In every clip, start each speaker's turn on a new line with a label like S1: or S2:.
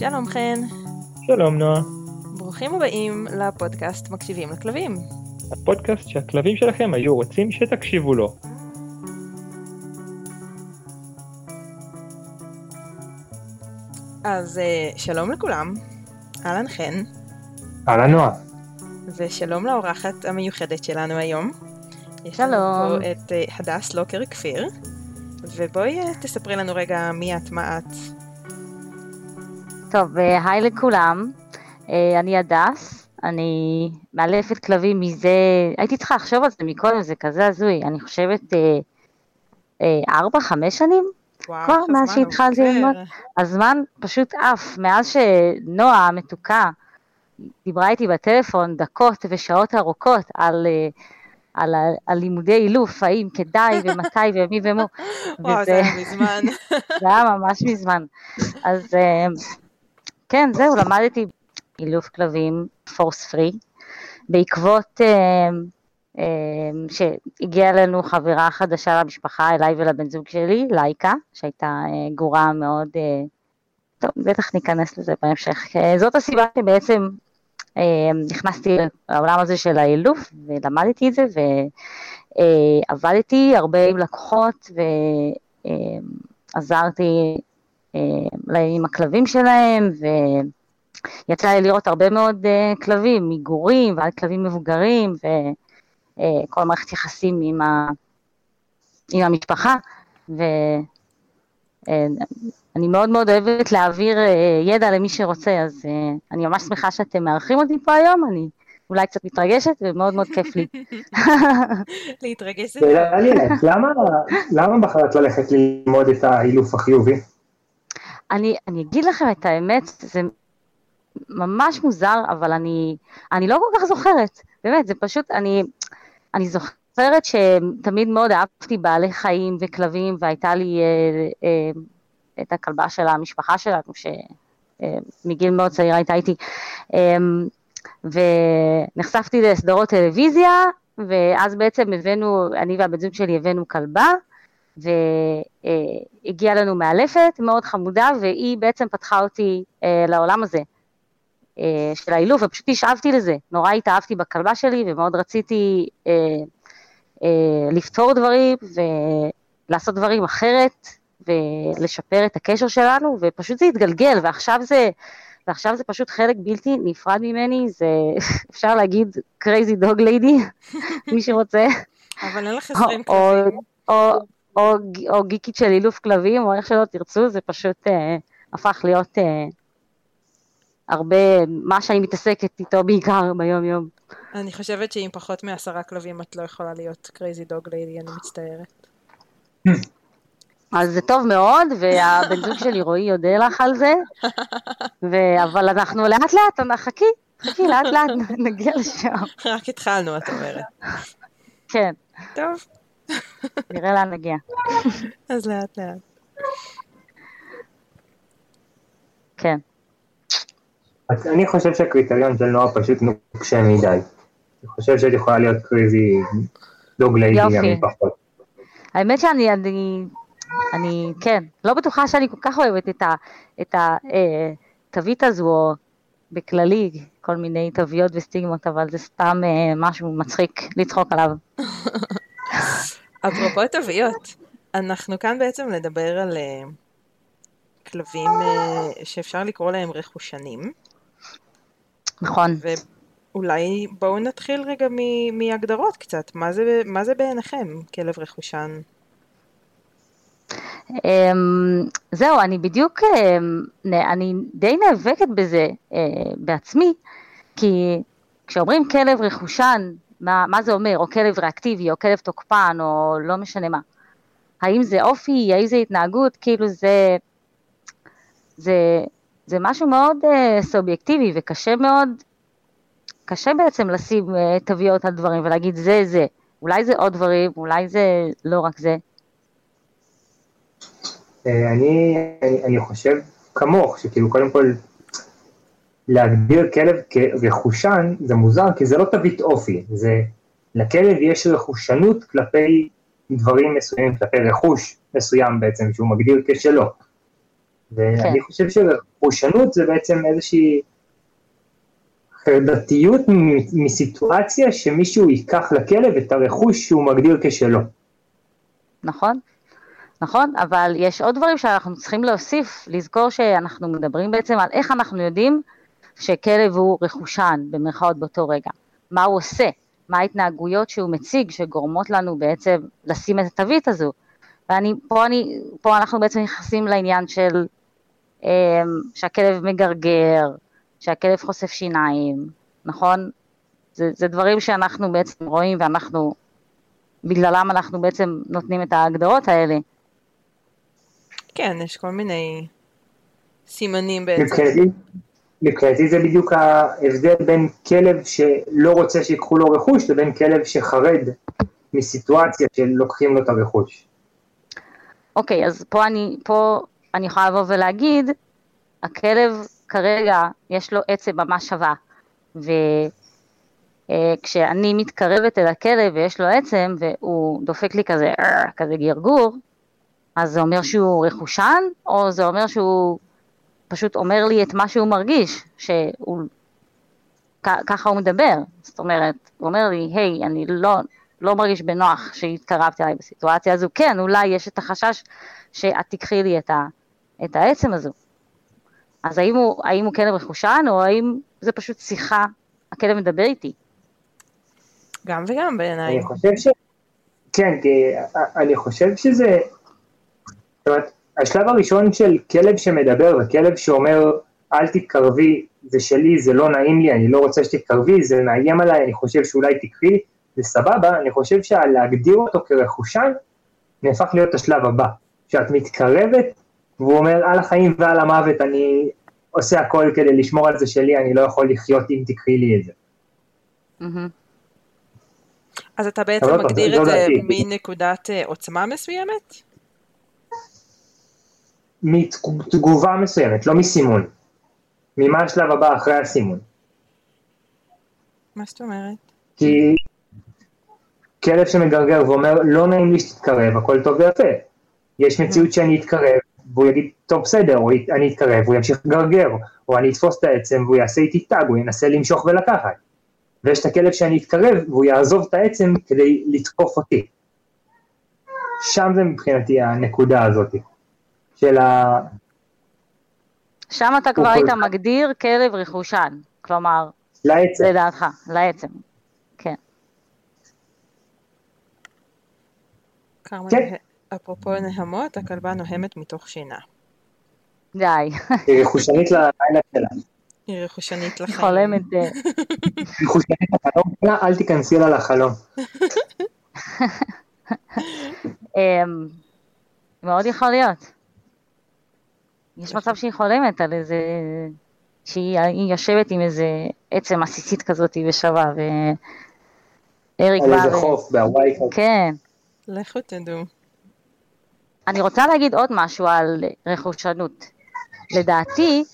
S1: שלום חן.
S2: שלום נועה.
S1: ברוכים הבאים לפודקאסט מקשיבים לכלבים.
S2: הפודקאסט שהכלבים שלכם היו רוצים שתקשיבו לו.
S1: אז אה, שלום לכולם, אהלן חן.
S2: אהלן נועה.
S1: ושלום לאורחת המיוחדת שלנו היום. יש
S3: לנו
S1: פה את אה, הדס לוקר כפיר, ובואי אה, תספרי לנו רגע מי את, מה את.
S3: טוב, אה, היי לכולם, אה, אני הדס, אני מאלפת כלבים מזה, הייתי צריכה לחשוב על זה מקודם, זה כזה הזוי, אני חושבת אה, ארבע, חמש שנים,
S1: וואו,
S3: כבר מאז שהתחלתי
S1: עובר.
S3: ללמוד. הזמן פשוט עף, מאז שנועה המתוקה דיברה איתי בטלפון דקות ושעות ארוכות על... על, ה- על לימודי אילוף, האם כדאי ומתי ומי ומו.
S1: וואו,
S3: וזה-
S1: זה היה מזמן.
S3: זה היה ממש מזמן. אז כן, זהו, למדתי אילוף כלבים פורס פרי, בעקבות אה, אה, שהגיעה אלינו חברה חדשה למשפחה, אליי ולבן זוג שלי, לייקה, שהייתה אה, גורה מאוד, אה, טוב, בטח ניכנס לזה בהמשך. אה, זאת הסיבה שבעצם אה, נכנסתי לעולם הזה של האילוף, ולמדתי את זה, ועבדתי הרבה עם לקוחות, ו... אה, אה, עם הכלבים שלהם, ויצא לי לראות הרבה מאוד אה, כלבים, מגורים ועד כלבים מבוגרים, וכל מערכת יחסים עם, ה, עם המשפחה, ואני מאוד מאוד אוהבת להעביר אה, ידע למי שרוצה, אז אה, אני ממש שמחה שאתם מארחים אותי פה היום, אני אולי קצת מתרגשת ומאוד מאוד כיף לי.
S1: להתרגש זה
S2: שאלה למה בחרת ללכת ללמוד את האילוף החיובי?
S3: אני, אני אגיד לכם את האמת, זה ממש מוזר, אבל אני, אני לא כל כך זוכרת, באמת, זה פשוט, אני, אני זוכרת שתמיד מאוד אהבתי בעלי חיים וכלבים, והייתה לי אה, אה, את הכלבה של המשפחה שלנו, שמגיל מאוד צעיר הייתה איתי, אה, ונחשפתי לסדרות טלוויזיה, ואז בעצם הבאנו, אני והבן זוג שלי הבאנו כלבה, והגיעה לנו מאלפת מאוד חמודה, והיא בעצם פתחה אותי אה, לעולם הזה אה, של האילוף, ופשוט השאבתי לזה. נורא התאהבתי בכלבה שלי, ומאוד רציתי אה, לפתור דברים, ולעשות דברים אחרת, ולשפר את הקשר שלנו, ופשוט זה התגלגל, ועכשיו זה... ועכשיו זה פשוט חלק בלתי נפרד ממני, זה אפשר להגיד crazy dog lady, מי שרוצה.
S1: אבל אין לך 20
S3: או,
S1: כלבים.
S3: או, או, גיקית של אילוף כלבים, או איך שלא תרצו, זה פשוט אה, הפך להיות אה, הרבה, מה שאני מתעסקת איתו בעיקר ביום יום.
S1: אני חושבת שעם פחות מעשרה כלבים את לא יכולה להיות crazy dog lady, אני מצטערת.
S3: אז זה טוב מאוד, והבן זוג שלי רועי יודה לך על זה, ו... אבל אנחנו לאט לאט, חכי, חכי, לאט לאט נגיע לשם.
S1: רק התחלנו, את אומרת.
S3: כן,
S1: טוב,
S3: נראה לאן נגיע.
S1: אז לאט לאט.
S3: כן.
S2: אז אני חושב שהקריטריון של נועה פשוט נוקשה מדי. אני חושב שאת יכולה להיות קריזי דוג ליידי גם פחות.
S3: האמת שאני, אני, אני, כן, לא בטוחה שאני כל כך אוהבת את ה- את התווית הזו, או בכללי, כל מיני תוויות וסטיגמות, אבל זה סתם אה, משהו מצחיק לצחוק עליו.
S1: אפרופו תוויות, אנחנו כאן בעצם לדבר על אה, כלבים אה, שאפשר לקרוא להם רכושנים,
S3: נכון.
S1: ואולי בואו נתחיל רגע מ- מהגדרות קצת, מה זה, מה זה בעיניכם כלב רכושן?
S3: אמ, זהו, אני בדיוק, נ- אני די נאבקת בזה אה, בעצמי, כי כשאומרים כלב רכושן, מה, מה זה אומר, או כלב ריאקטיבי, או כלב תוקפן, או לא משנה מה. האם זה אופי, האם זה התנהגות, כאילו זה, זה, זה משהו מאוד uh, סובייקטיבי וקשה מאוד, קשה בעצם לשים uh, תוויות על דברים ולהגיד זה זה, אולי זה עוד דברים, אולי זה לא רק זה.
S2: אה, אני, אני, אני חושב כמוך, שכאילו קודם כל להגדיר כלב כרכושן זה מוזר, כי זה לא תווית אופי, זה לכלב יש רכושנות כלפי דברים מסוימים, כלפי רכוש מסוים בעצם, שהוא מגדיר כשלו. ואני
S3: כן.
S2: חושב שרכושנות זה בעצם איזושהי חרדתיות מסיטואציה שמישהו ייקח לכלב את הרכוש שהוא מגדיר כשלו.
S3: נכון? נכון, אבל יש עוד דברים שאנחנו צריכים להוסיף, לזכור שאנחנו מדברים בעצם על איך אנחנו יודעים שכלב הוא רכושן, במרכאות באותו רגע. מה הוא עושה, מה ההתנהגויות שהוא מציג שגורמות לנו בעצם לשים את התווית הזו. ואני, פה, אני, פה אנחנו בעצם נכנסים לעניין של um, שהכלב מגרגר, שהכלב חושף שיניים, נכון? זה, זה דברים שאנחנו בעצם רואים ואנחנו, בגללם אנחנו בעצם נותנים את ההגדרות האלה.
S1: כן, יש כל מיני סימנים בעצם.
S2: מבחינתי, זה בדיוק ההבדל בין כלב שלא רוצה שיקחו לו רכוש לבין כלב שחרד מסיטואציה שלוקחים לו את הרכוש.
S3: אוקיי, אז פה אני, פה אני יכולה לבוא ולהגיד, הכלב כרגע יש לו עצם ממש שווה, וכשאני מתקרבת אל הכלב ויש לו עצם והוא דופק לי כזה, כזה גרגור, אז זה אומר שהוא רכושן, או זה אומר שהוא פשוט אומר לי את מה שהוא מרגיש, שהוא, ככה הוא מדבר, זאת אומרת, הוא אומר לי, היי, אני לא, לא מרגיש בנוח שהתקרבת אליי בסיטואציה הזו, כן, אולי יש את החשש שאת תיקחי לי את, ה, את העצם הזו. אז האם הוא, האם הוא כלב רכושן, או האם זה פשוט שיחה, הכלב מדבר איתי?
S1: גם וגם בעיניי.
S2: אני חושב ש... כן, כי אני חושב שזה... זאת אומרת, השלב הראשון של כלב שמדבר וכלב שאומר, אל תתקרבי, זה שלי, זה לא נעים לי, אני לא רוצה שתתקרבי, זה מאיים עליי, אני חושב שאולי תקחי, זה סבבה, אני חושב שלהגדיר אותו כרכושן, נהפך להיות השלב הבא. שאת מתקרבת, והוא אומר, על החיים ועל המוות, אני עושה הכל כדי לשמור על זה שלי, אני לא יכול לחיות אם תקחי לי את זה.
S1: אז אתה בעצם מגדיר
S2: זו
S1: את זה. מנקודת אה, עוצמה מסוימת?
S2: מתגובה מסוימת, לא מסימון. ממה השלב הבא אחרי הסימון.
S1: מה זאת אומרת?
S2: כי כלב שמגרגר ואומר, לא נעים לי שתתקרב, הכל טוב ויפה. יש מציאות שאני אתקרב, והוא יגיד, טוב בסדר, או אני אתקרב, והוא ימשיך לגרגר, או אני אתפוס את העצם והוא יעשה איתי טאג, הוא ינסה למשוך ולקחת. ויש את הכלב שאני אתקרב, והוא יעזוב את העצם כדי לתקוף אותי. שם זה מבחינתי הנקודה הזאת, של ה...
S3: שם אתה כבר היית מגדיר כלב רכושן, כלומר,
S2: לעצם.
S3: לדעתך, לעצם. כן.
S2: כן.
S1: אפרופו נהמות, הכלבה נוהמת מתוך שינה.
S3: די,
S2: היא רכושנית ללילה שלה.
S1: היא רכושנית
S3: היא
S1: לחיים.
S3: חולמת, אה,
S2: היא רכושנית לחלום שלה, אל תיכנסי לה לחלום.
S3: אמ, מאוד יכול להיות. יש מצב שהיא חולמת על איזה... שהיא היא יושבת עם איזה עצם עסיסית כזאת ושווה, ואריק
S2: על איזה. חוף בהוואי כזה.
S3: כן.
S1: לכו תדעו.
S3: אני רוצה להגיד עוד משהו על רכושנות. לדעתי,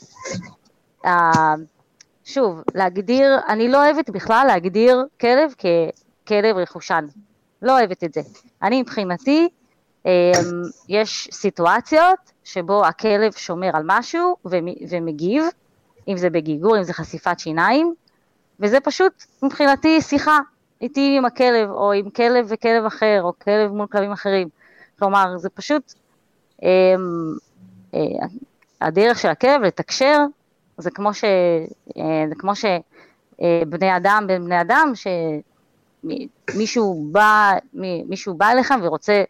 S3: שוב, להגדיר, אני לא אוהבת בכלל להגדיר כלב ככלב רכושן. לא אוהבת את זה. אני מבחינתי, יש סיטואציות שבו הכלב שומר על משהו ומ- ומגיב, אם זה בגיגור, אם זה חשיפת שיניים, וזה פשוט מבחינתי שיחה איתי עם הכלב, או עם כלב וכלב אחר, או כלב מול כלבים אחרים. כלומר, זה פשוט, אה, אה, הדרך של הכלב לתקשר, זה כמו, ש, אה, זה כמו שבני אדם בין בני אדם, שמישהו בא, מישהו בא אליכם ורוצה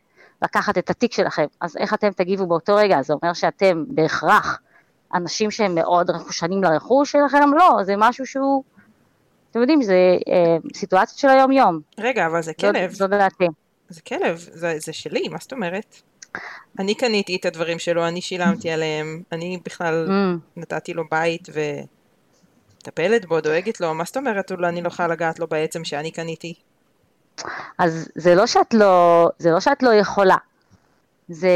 S3: לקחת את התיק שלכם, אז איך אתם תגיבו באותו רגע? זה אומר שאתם בהכרח אנשים שהם מאוד רכושנים לרכוש שלכם? לא, זה משהו שהוא, אתם יודעים, זה אה, סיטואציות של היום-יום.
S1: רגע, אבל זה
S3: זו-
S1: כלב.
S3: זו דעתי.
S1: זה כלב, זה, זה שלי, מה זאת אומרת? אני קניתי את הדברים שלו, אני שילמתי עליהם, אני בכלל
S3: Mm.
S1: נתתי לו בית ומטפלת בו, דואגת לו, מה זאת אומרת אולי אני לא יכולה לגעת לו בעצם שאני קניתי?
S3: אז זה לא שאת לא, זה לא שאת לא יכולה. זה,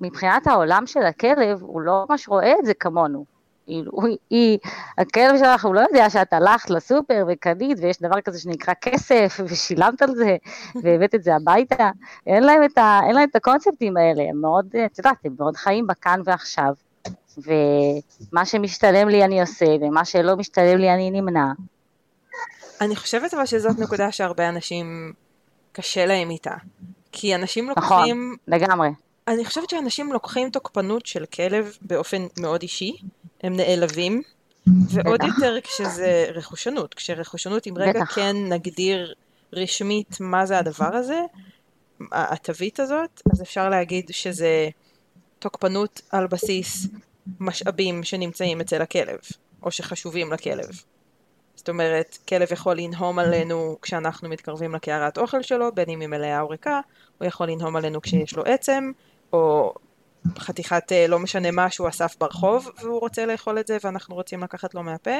S3: מבחינת העולם של הכלב, הוא לא ממש רואה את זה כמונו. כאילו, היא, הכלב שלך, הוא לא יודע שאת הלכת לסופר וקנית, ויש דבר כזה שנקרא כסף, ושילמת על זה, והבאת את זה הביתה. אין להם את, ה, אין להם את הקונספטים האלה, הם מאוד, את יודעת, הם מאוד חיים בכאן ועכשיו. ומה שמשתלם לי אני עושה, ומה שלא משתלם לי אני נמנע.
S1: אני חושבת אבל שזאת נקודה שהרבה אנשים קשה להם איתה. כי אנשים
S3: נכון,
S1: לוקחים...
S3: נכון, לגמרי.
S1: אני חושבת שאנשים לוקחים תוקפנות של כלב באופן מאוד אישי, הם נעלבים, ועוד. יותר כשזה רכושנות. כשרכושנות, אם רגע
S3: בטח.
S1: כן נגדיר רשמית מה זה הדבר הזה, התווית הזאת, אז אפשר להגיד שזה תוקפנות על בסיס משאבים שנמצאים אצל הכלב, או שחשובים לכלב. זאת אומרת, כלב יכול לנהום עלינו כשאנחנו מתקרבים לקערת אוכל שלו, בין אם היא מלאה או ריקה, הוא יכול לנהום עלינו כשיש לו עצם, או חתיכת אה, לא משנה מה שהוא אסף ברחוב, והוא רוצה לאכול את זה ואנחנו רוצים לקחת לו מהפה.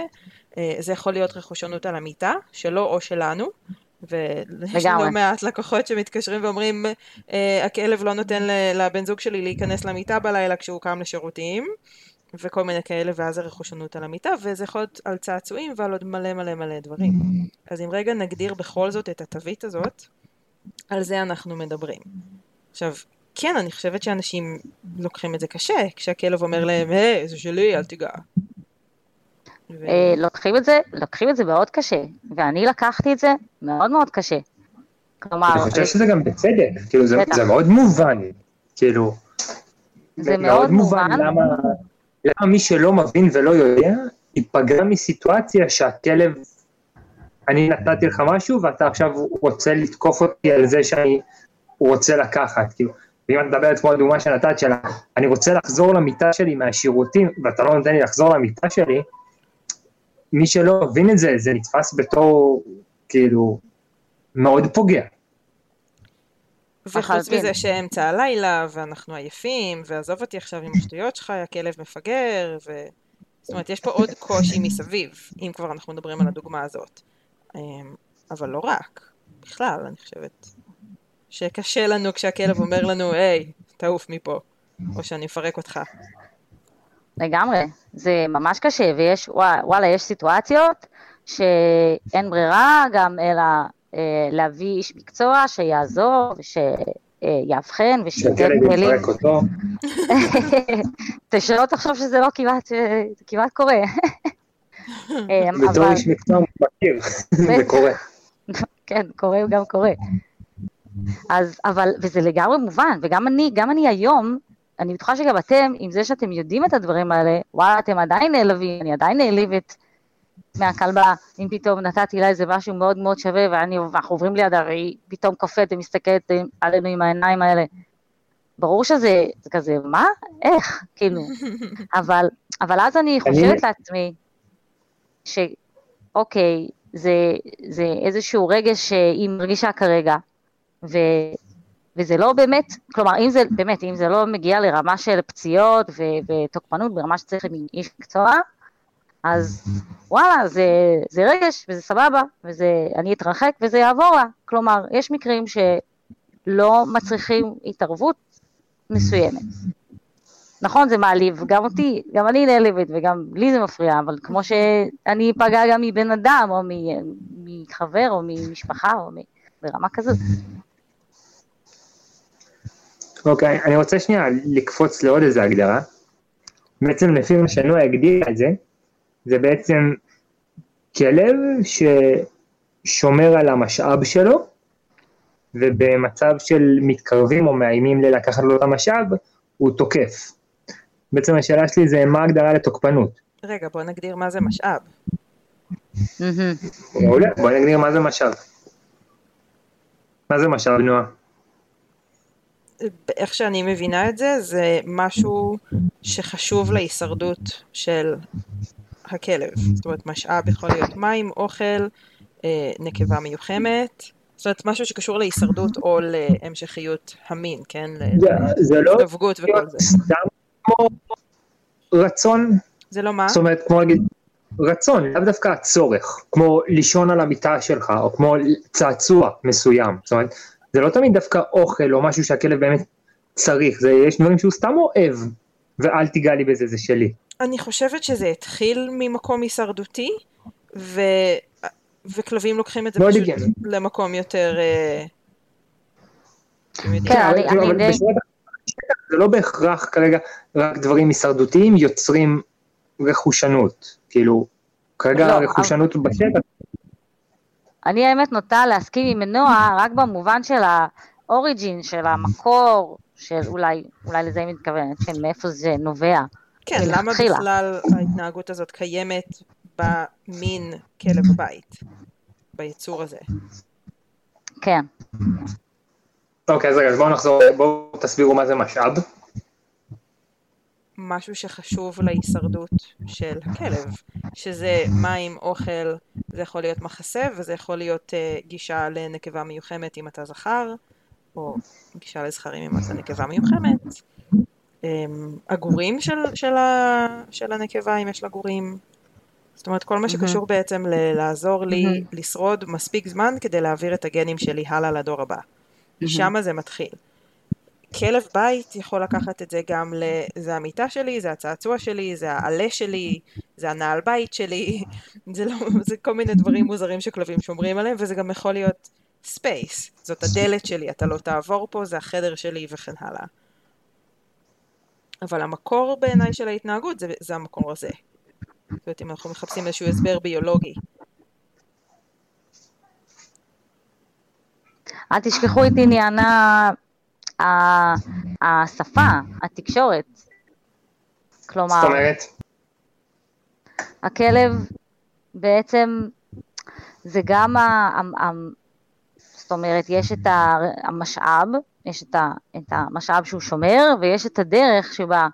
S1: אה, זה יכול להיות רכושנות על המיטה, שלו או שלנו. ויש לנו. מעט לקוחות שמתקשרים ואומרים, אה, הכלב לא נותן לבן זוג שלי להיכנס למיטה בלילה כשהוא קם לשירותים, וכל מיני כאלה, ואז זה רכושנות על המיטה, וזה יכול להיות על צעצועים ועל עוד מלא מלא מלא דברים. אז אם רגע נגדיר בכל זאת את התווית הזאת, על זה אנחנו מדברים. עכשיו, כן, אני חושבת שאנשים לוקחים את זה קשה, כשהכלב אומר להם, היי, זה שלי, אל תיגע. ו-
S3: אה, לוקחים את זה, לוקחים את זה מאוד קשה, ואני לקחתי את זה מאוד מאוד קשה. כלומר,
S2: אני חושב שזה גם בצדק, כאילו זה. זה מאוד מובן, כאילו,
S3: זה מאוד מובן.
S2: למה, למה מי שלא מבין ולא יודע, ייפגע מסיטואציה שהכלב, אני נתתי לך משהו ואתה עכשיו רוצה לתקוף אותי על זה שאני רוצה לקחת, כאילו, ואם את מדברת כמו הדוגמה שנתת שלה, אני רוצה לחזור למיטה שלי מהשירותים ואתה לא נותן לי לחזור למיטה שלי, מי שלא מבין את זה, זה נתפס בתור, כאילו, מאוד פוגע.
S1: וחוץ
S3: לחלוטין.
S1: מזה שאמצע הלילה, ואנחנו עייפים, ועזוב אותי עכשיו עם השטויות שלך, הכלב מפגר, ו... זאת אומרת, יש פה עוד קושי מסביב, אם כבר אנחנו מדברים על הדוגמה הזאת. אמ, אבל לא רק, בכלל, אני חושבת שקשה לנו כשהכלב אומר לנו, היי, תעוף מפה, או שאני אפרק אותך.
S3: לגמרי, זה ממש קשה, ויש, ווא- וואלה, יש סיטואציות שאין ברירה גם אלא להביא איש מקצוע שיעזור ושיאבחן ושייתן כלים. שלא תחשוב שזה לא כמעט, אה, זה כמעט קורה. אה,
S2: בתור איש מקצוע מכיר, זה קורה.
S3: כן, קורה גם קורה. אז, אבל, וזה לגמרי מובן, וגם אני, גם אני היום, אני בטוחה שגם אתם, עם זה שאתם יודעים את הדברים האלה, וואלה, אתם עדיין נעלבים, אני עדיין נעלבת מהכלבה, אם פתאום נתתי לה איזה משהו מאוד מאוד שווה, ואני, ואנחנו עוברים לידה, והיא פתאום קופאת ומסתכלת עלינו עם העיניים האלה. ברור שזה זה כזה, מה? איך? כאילו. אבל, אבל אז אני חושבת לעצמי, שאוקיי, זה, זה איזשהו רגש שהיא מרגישה כרגע, ו, וזה לא באמת, כלומר, אם זה, באמת, אם זה לא מגיע לרמה של פציעות ו, ותוקפנות, ברמה שצריך עם איש מקצוע, אז וואלה, זה, זה רגש, וזה סבבה, וזה, אני אתרחק וזה יעבור לה. כלומר, יש מקרים שלא מצריכים התערבות מסוימת. נכון, זה מעליב, גם אותי, גם אני נעלבת וגם לי זה מפריע, אבל כמו שאני אפגע גם מבן אדם, או מ- מחבר, או ממשפחה, או מ- ברמה כזאת.
S2: אוקיי, אני רוצה שנייה לקפוץ לעוד איזה הגדרה. בעצם לפי מה שנועה הגדירה את זה, זה בעצם כלב ששומר על המשאב שלו, ובמצב של מתקרבים או מאיימים ללקחת לו את המשאב, הוא תוקף. בעצם השאלה שלי זה מה ההגדרה לתוקפנות.
S1: רגע, בוא נגדיר מה זה משאב.
S2: מעולה, בוא נגדיר מה זה משאב. מה זה משאב, נועה?
S1: איך שאני מבינה את זה, זה משהו שחשוב להישרדות של הכלב. זאת אומרת, משאב יכול להיות מים, אוכל, אה, נקבה מיוחמת. זאת אומרת, משהו שקשור להישרדות או להמשכיות המין, כן?
S2: לא
S1: להתנבגות וכל זה.
S2: סתם כמו רצון,
S1: זה לא מה?
S2: זאת אומרת, כמו להגיד, רצון, לאו דווקא הצורך, כמו לישון על המיטה שלך, או כמו צעצוע מסוים, זאת אומרת, זה לא תמיד דווקא אוכל או משהו שהכלב באמת צריך, זה, יש דברים שהוא סתם אוהב, ואל תיגע לי בזה, זה שלי.
S1: אני חושבת שזה התחיל ממקום הישרדותי, ו... וכלבים לוקחים את זה
S2: מאוד
S1: פשוט
S2: הגיוני.
S1: למקום יותר... אה.
S3: כן, אני- אני
S2: בשטח זה לא בהכרח כרגע רק דברים הישרדותיים יוצרים רכושנות. כאילו, כרגע
S3: לא,
S2: הרכושנות בשטח,
S3: אני האמת נוטה להסכים עם מנוע רק במובן של האוריג'ין, של המקור, של אולי, אולי לזה היא מתכוונת, מאיפה זה נובע.
S1: כן, למה
S3: מלכתחילה.
S1: בכלל ההתנהגות הזאת קיימת במין כלב הבית, ביצור הזה?
S3: כן.
S2: אוקיי, אז רגע, אז בואו נחזור, בואו תסבירו מה זה משאב.
S1: משהו שחשוב להישרדות של הכלב, שזה מים, אוכל, זה יכול להיות מחסה וזה יכול להיות uh, גישה לנקבה מיוחמת אם אתה זכר, או גישה לזכרים אם אתה נקבה מיוחמת, הגורים של, של, ה, של הנקבה אם יש לה גורים, זאת אומרת כל מה שקשור בעצם ל- לעזור לי
S3: מהמם.
S1: לשרוד מספיק זמן כדי להעביר את הגנים שלי הלאה לדור הבא, שם זה מתחיל. כלב בית יכול לקחת את זה גם ל... זה המיטה שלי, זה הצעצוע שלי, זה העלה שלי, זה הנעל בית שלי, זה, לא, זה כל מיני דברים מוזרים שכלבים שומרים עליהם, וזה גם יכול להיות space, זאת הדלת שלי, אתה לא תעבור פה, זה החדר שלי וכן הלאה. אבל המקור בעיניי של ההתנהגות זה, זה המקור הזה. זאת אומרת, אם אנחנו מחפשים איזשהו הסבר ביולוגי.
S3: אל תשכחו את עניין ה- ה- השפה, התקשורת. כלומר,
S2: זאת אומרת,
S3: הכלב בעצם זה גם, ה, ה, ה, זאת אומרת, יש את המשאב, יש את, ה, את המשאב שהוא שומר, ויש את הדרך שבה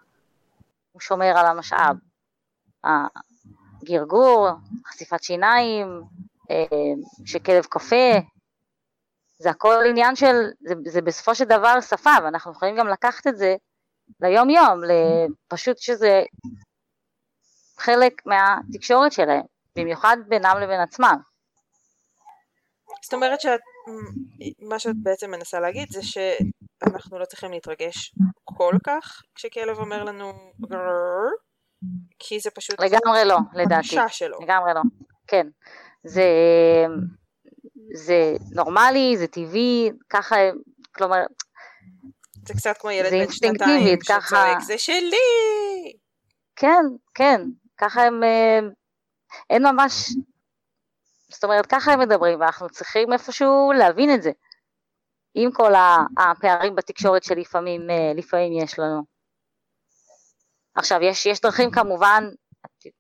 S3: הוא שומר על המשאב. הגרגור, חשיפת שיניים, אה, שכלב קפה, זה הכל עניין של, זה, זה בסופו של דבר שפה, ואנחנו יכולים גם לקחת את זה ליום יום, פשוט שזה חלק מהתקשורת שלהם, במיוחד בינם לבין עצמם.
S1: זאת אומרת שאת, מה שאת בעצם מנסה להגיד זה שאנחנו לא צריכים להתרגש כל כך כשכלב אומר לנו גרר, כי זה פשוט
S3: לגמרי לא, לדעתי.
S1: שלו.
S3: לגמרי לא, כן. זה, זה נורמלי, זה טבעי, ככה, כלומר,
S1: זה קצת כמו ילד בן שנתיים
S3: ככה-
S1: שצועק זה שלי!
S3: כן, כן, ככה הם, אה, אין ממש, זאת אומרת, ככה הם מדברים, ואנחנו צריכים איפשהו להבין את זה, עם כל הפערים בתקשורת שלפעמים אה, לפעמים יש לנו. עכשיו, יש, יש דרכים כמובן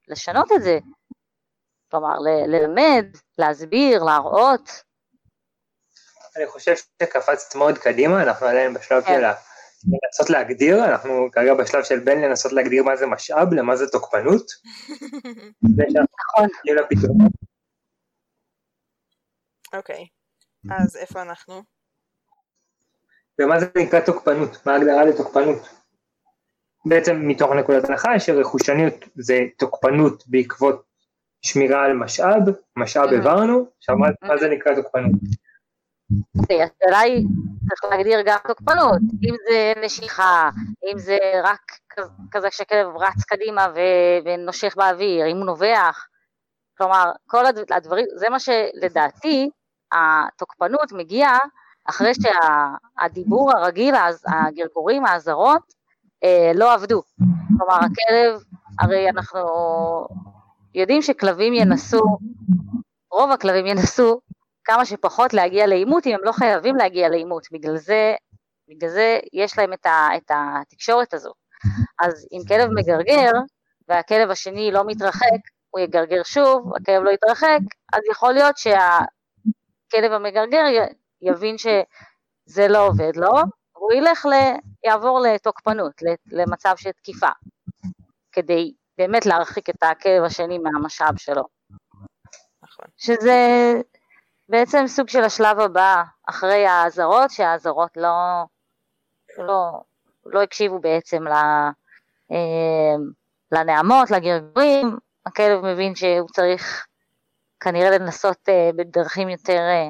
S3: לשנות את זה, כלומר, ל- ללמד, להסביר, להראות,
S2: אני חושב שקפצת מאוד קדימה, אנחנו עדיין בשלב
S3: כן.
S2: של לנסות להגדיר, אנחנו כרגע בשלב של בין לנסות להגדיר מה זה משאב למה זה תוקפנות. זה שאנחנו
S3: נכון.
S2: לפתרונות.
S1: אוקיי, אז איפה אנחנו?
S2: ומה זה נקרא תוקפנות? מה ההגדרה לתוקפנות? בעצם מתוך נקודת הנחה שרכושניות זה תוקפנות בעקבות שמירה על משאב, משאב. העברנו, עכשיו מה- זה נקרא תוקפנות?
S3: אוקיי, השאלה היא, צריך להגדיר גם תוקפנות, אם זה נשיכה, אם זה רק כזה שהכלב רץ קדימה ו- ונושך באוויר, אם הוא נובח, כלומר, כל הד- הדברים, זה מה שלדעתי, התוקפנות מגיעה אחרי שהדיבור הרגיל, אז הגרגורים, האזהרות, אה, לא עבדו. כלומר, הכלב, הרי אנחנו יודעים שכלבים ינסו, רוב הכלבים ינסו כמה שפחות להגיע לעימות אם הם לא חייבים להגיע לעימות, בגלל זה, בגלל זה יש להם את, ה, את התקשורת הזו. אז אם כלב מגרגר והכלב השני לא מתרחק, הוא יגרגר שוב, הכלב לא יתרחק, אז יכול להיות שהכלב המגרגר יבין שזה לא עובד לו, והוא ילך, ל, יעבור לתוקפנות, למצב של תקיפה, כדי באמת להרחיק את הכלב השני מהמשאב שלו.
S1: נכון.
S3: שזה בעצם סוג של השלב הבא אחרי האזהרות, שהאזהרות לא, לא, לא הקשיבו בעצם ל, אה, לנעמות, לגרגורים, הכלב מבין שהוא צריך כנראה לנסות אה, בדרכים יותר אה,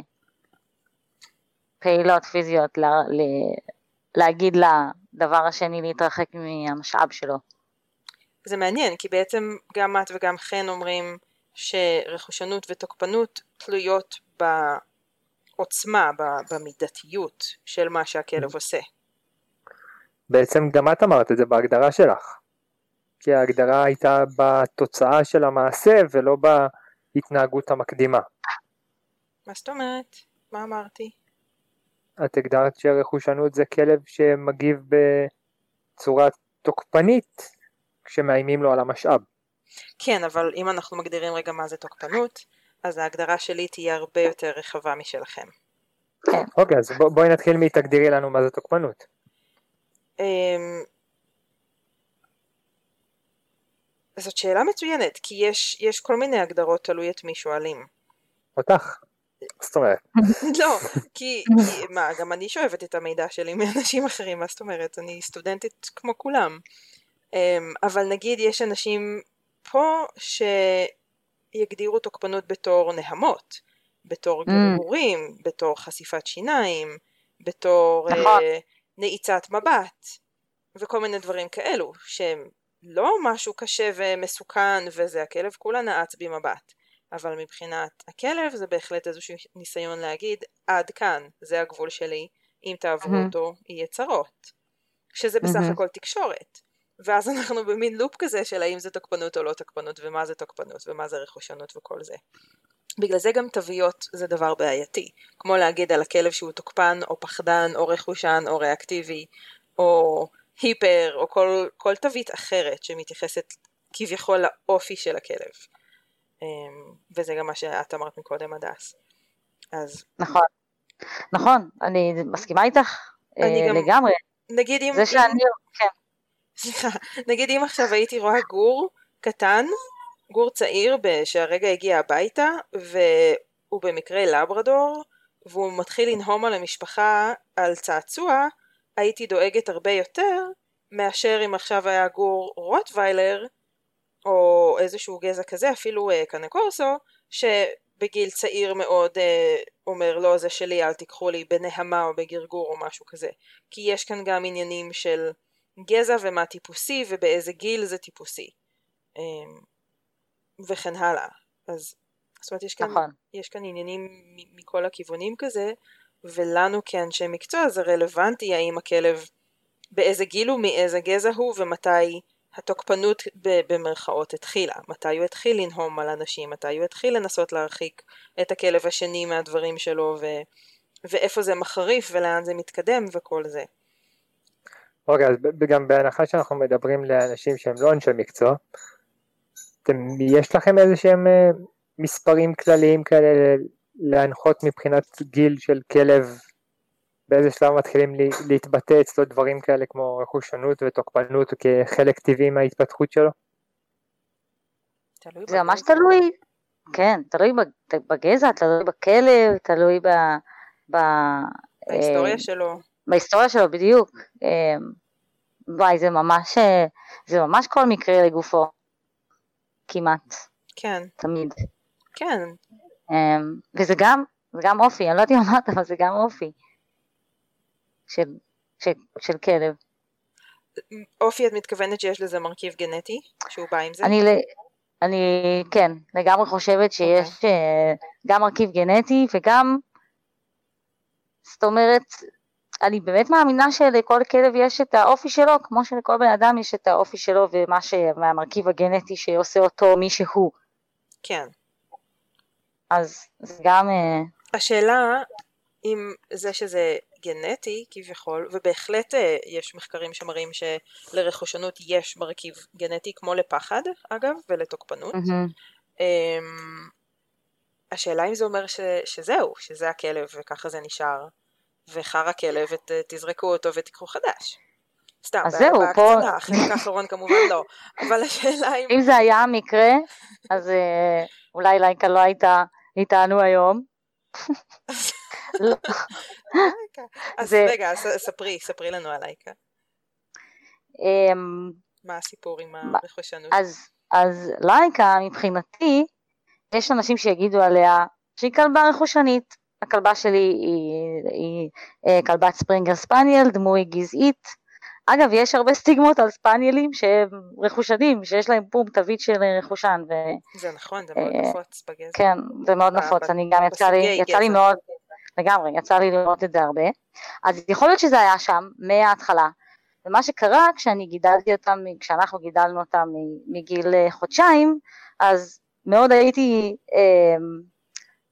S3: פעילות, פיזיות, לה, ל- להגיד לדבר השני להתרחק מהמשאב שלו.
S1: זה מעניין, כי בעצם גם את וגם חן אומרים שרכושנות ותוקפנות תלויות בעוצמה, במידתיות של מה שהכלב עושה.
S4: בעצם גם את אמרת את זה בהגדרה שלך. כי ההגדרה הייתה בתוצאה של המעשה ולא בהתנהגות המקדימה.
S1: מה זאת אומרת? מה אמרתי?
S4: את הגדרת שרכושנות זה כלב שמגיב בצורה תוקפנית כשמאיימים לו על המשאב.
S1: כן, אבל אם אנחנו מגדירים רגע מה זה תוקפנות, אז ההגדרה שלי תהיה הרבה יותר רחבה משלכם.
S4: כן. אוקיי, אז בואי נתחיל מתגדירי לנו מה זה תוקפנות.
S1: זאת שאלה מצוינת, כי יש, יש כל מיני הגדרות תלוי את מי שואלים.
S4: אותך. זאת אומרת.
S1: לא, כי, כי מה, גם אני שואבת את המידע שלי מאנשים אחרים, מה זאת אומרת? אני סטודנטית כמו כולם. אמ, אבל נגיד יש אנשים פה שיגדירו תוקפנות בתור נהמות, בתור mm. גרמורים, בתור חשיפת שיניים, בתור נכון. uh, נעיצת מבט, וכל מיני דברים כאלו, שהם לא משהו קשה ומסוכן וזה, הכלב כולה נעץ במבט. אבל מבחינת הכלב זה בהחלט איזשהו ניסיון להגיד עד כאן, זה הגבול שלי, אם תעברו mm-hmm. אותו יהיה צרות. שזה בסך mm-hmm. הכל תקשורת. ואז אנחנו במין לופ כזה של האם זה תוקפנות או לא תוקפנות, ומה זה תוקפנות, ומה זה רכושנות וכל זה. בגלל זה גם תוויות זה דבר בעייתי. כמו להגיד על הכלב שהוא תוקפן, או פחדן, או רכושן, או ריאקטיבי, או היפר, או כל, כל תווית אחרת שמתייחסת כביכול לאופי של הכלב. אמ, וזה גם מה שאת אמרת מקודם, הדס. אז...
S3: נכון, נכון, אני מסכימה איתך אני אה, גם... לגמרי.
S1: נגיד אם...
S3: זה שאני... כן.
S1: סליחה, נגיד אם עכשיו הייתי רואה גור קטן, גור צעיר שהרגע הגיע הביתה, והוא במקרה לברדור, והוא מתחיל לנהום על המשפחה על צעצוע, הייתי דואגת הרבה יותר מאשר אם עכשיו היה גור רוטוויילר, או איזשהו גזע כזה, אפילו uh, קנקורסו, שבגיל צעיר מאוד uh, אומר לא זה שלי אל תיקחו לי בנהמה או בגרגור או משהו כזה. כי יש כאן גם עניינים של גזע ומה טיפוסי ובאיזה גיל זה טיפוסי. Um, וכן הלאה. אז זאת אומרת יש כאן, נכון. יש כאן עניינים מכל הכיוונים כזה, ולנו כאנשי מקצוע זה רלוונטי האם הכלב באיזה גיל הוא, מאיזה גזע הוא ומתי התוקפנות במרכאות התחילה, מתי הוא התחיל לנהום על אנשים, מתי הוא התחיל לנסות להרחיק את הכלב השני מהדברים שלו? ו... ואיפה זה מחריף ולאן זה מתקדם וכל זה.
S4: אוקיי, אז גם בהנחה שאנחנו מדברים לאנשים שהם לא אנשי מקצוע, אתם, יש לכם איזה שהם אה, מספרים כלליים כאלה להנחות מבחינת גיל של כלב באיזה שלב מתחילים להתבטא אצלו דברים כאלה כמו רכושנות ותוקפנות כחלק טבעי מההתפתחות שלו?
S3: זה ממש תלוי, כן, תלוי בגזע, תלוי בכלב, תלוי ב...
S1: בהיסטוריה אה, שלו.
S3: בהיסטוריה שלו, בדיוק. אה, וואי, זה ממש, אה, זה ממש כל מקרה לגופו. כמעט.
S1: כן.
S3: תמיד.
S1: כן.
S3: וזה גם, זה גם אופי, אני לא יודעת אם אמרת, אבל זה גם אופי. של, של, של כלב.
S1: אופי את מתכוונת שיש לזה מרכיב גנטי שהוא בא עם זה?
S3: אני, אני כן, לגמרי חושבת שיש okay. אוקיי. אה, גם מרכיב גנטי וגם, זאת אומרת, אני באמת מאמינה שלכל כלב יש את האופי שלו, כמו שלכל בן אדם יש את האופי שלו ומה ש... והמרכיב הגנטי שעושה אותו מי שהוא.
S1: כן.
S3: אז זה גם... אה,
S1: השאלה אם זה שזה גנטי כביכול, ובהחלט אה, יש מחקרים שמראים שלרכושנות יש מרכיב גנטי כמו לפחד אגב ולתוקפנות. Mm-hmm. השאלה אם זה אומר ש, שזהו, שזה הכלב וככה זה נשאר, וחרא כלב ותזרקו אותו ותיקחו חדש. סתם,
S3: אז זהו, פה...
S1: החלק האחרון כמובן לא, אבל השאלה אם...
S3: אם זה היה המקרה, אז אה, אולי לייקה לא הייתה איתנו היום.
S1: לא. אז רגע, ספרי, ספרי לנו על אייקה. אמ, מה הסיפור עם הרכושנות?
S3: אז לייקה מבחינתי, יש אנשים שיגידו עליה שהיא כלבה רכושנית. הכלבה שלי היא, היא, היא אה, כלבת ספרינגר ספניאל, דמוי גזעית, אגב, יש הרבה סטיגמות על ספניאלים שהם רכושנים, שיש להם בום תווית של רכושן. ו...
S1: זה נכון, זה מאוד
S3: אה,
S1: נפוץ בגזע.
S3: כן, זה מאוד
S1: ב-
S3: נפוץ, אני גם יצא לי, יצא לי. מאוד, לגמרי, יצא לי לראות את זה הרבה. אז יכול להיות שזה היה שם מההתחלה. ומה שקרה כשאני גידלתי אותם, כשאנחנו גידלנו אותם מגיל אה, חודשיים, אז מאוד הייתי אה,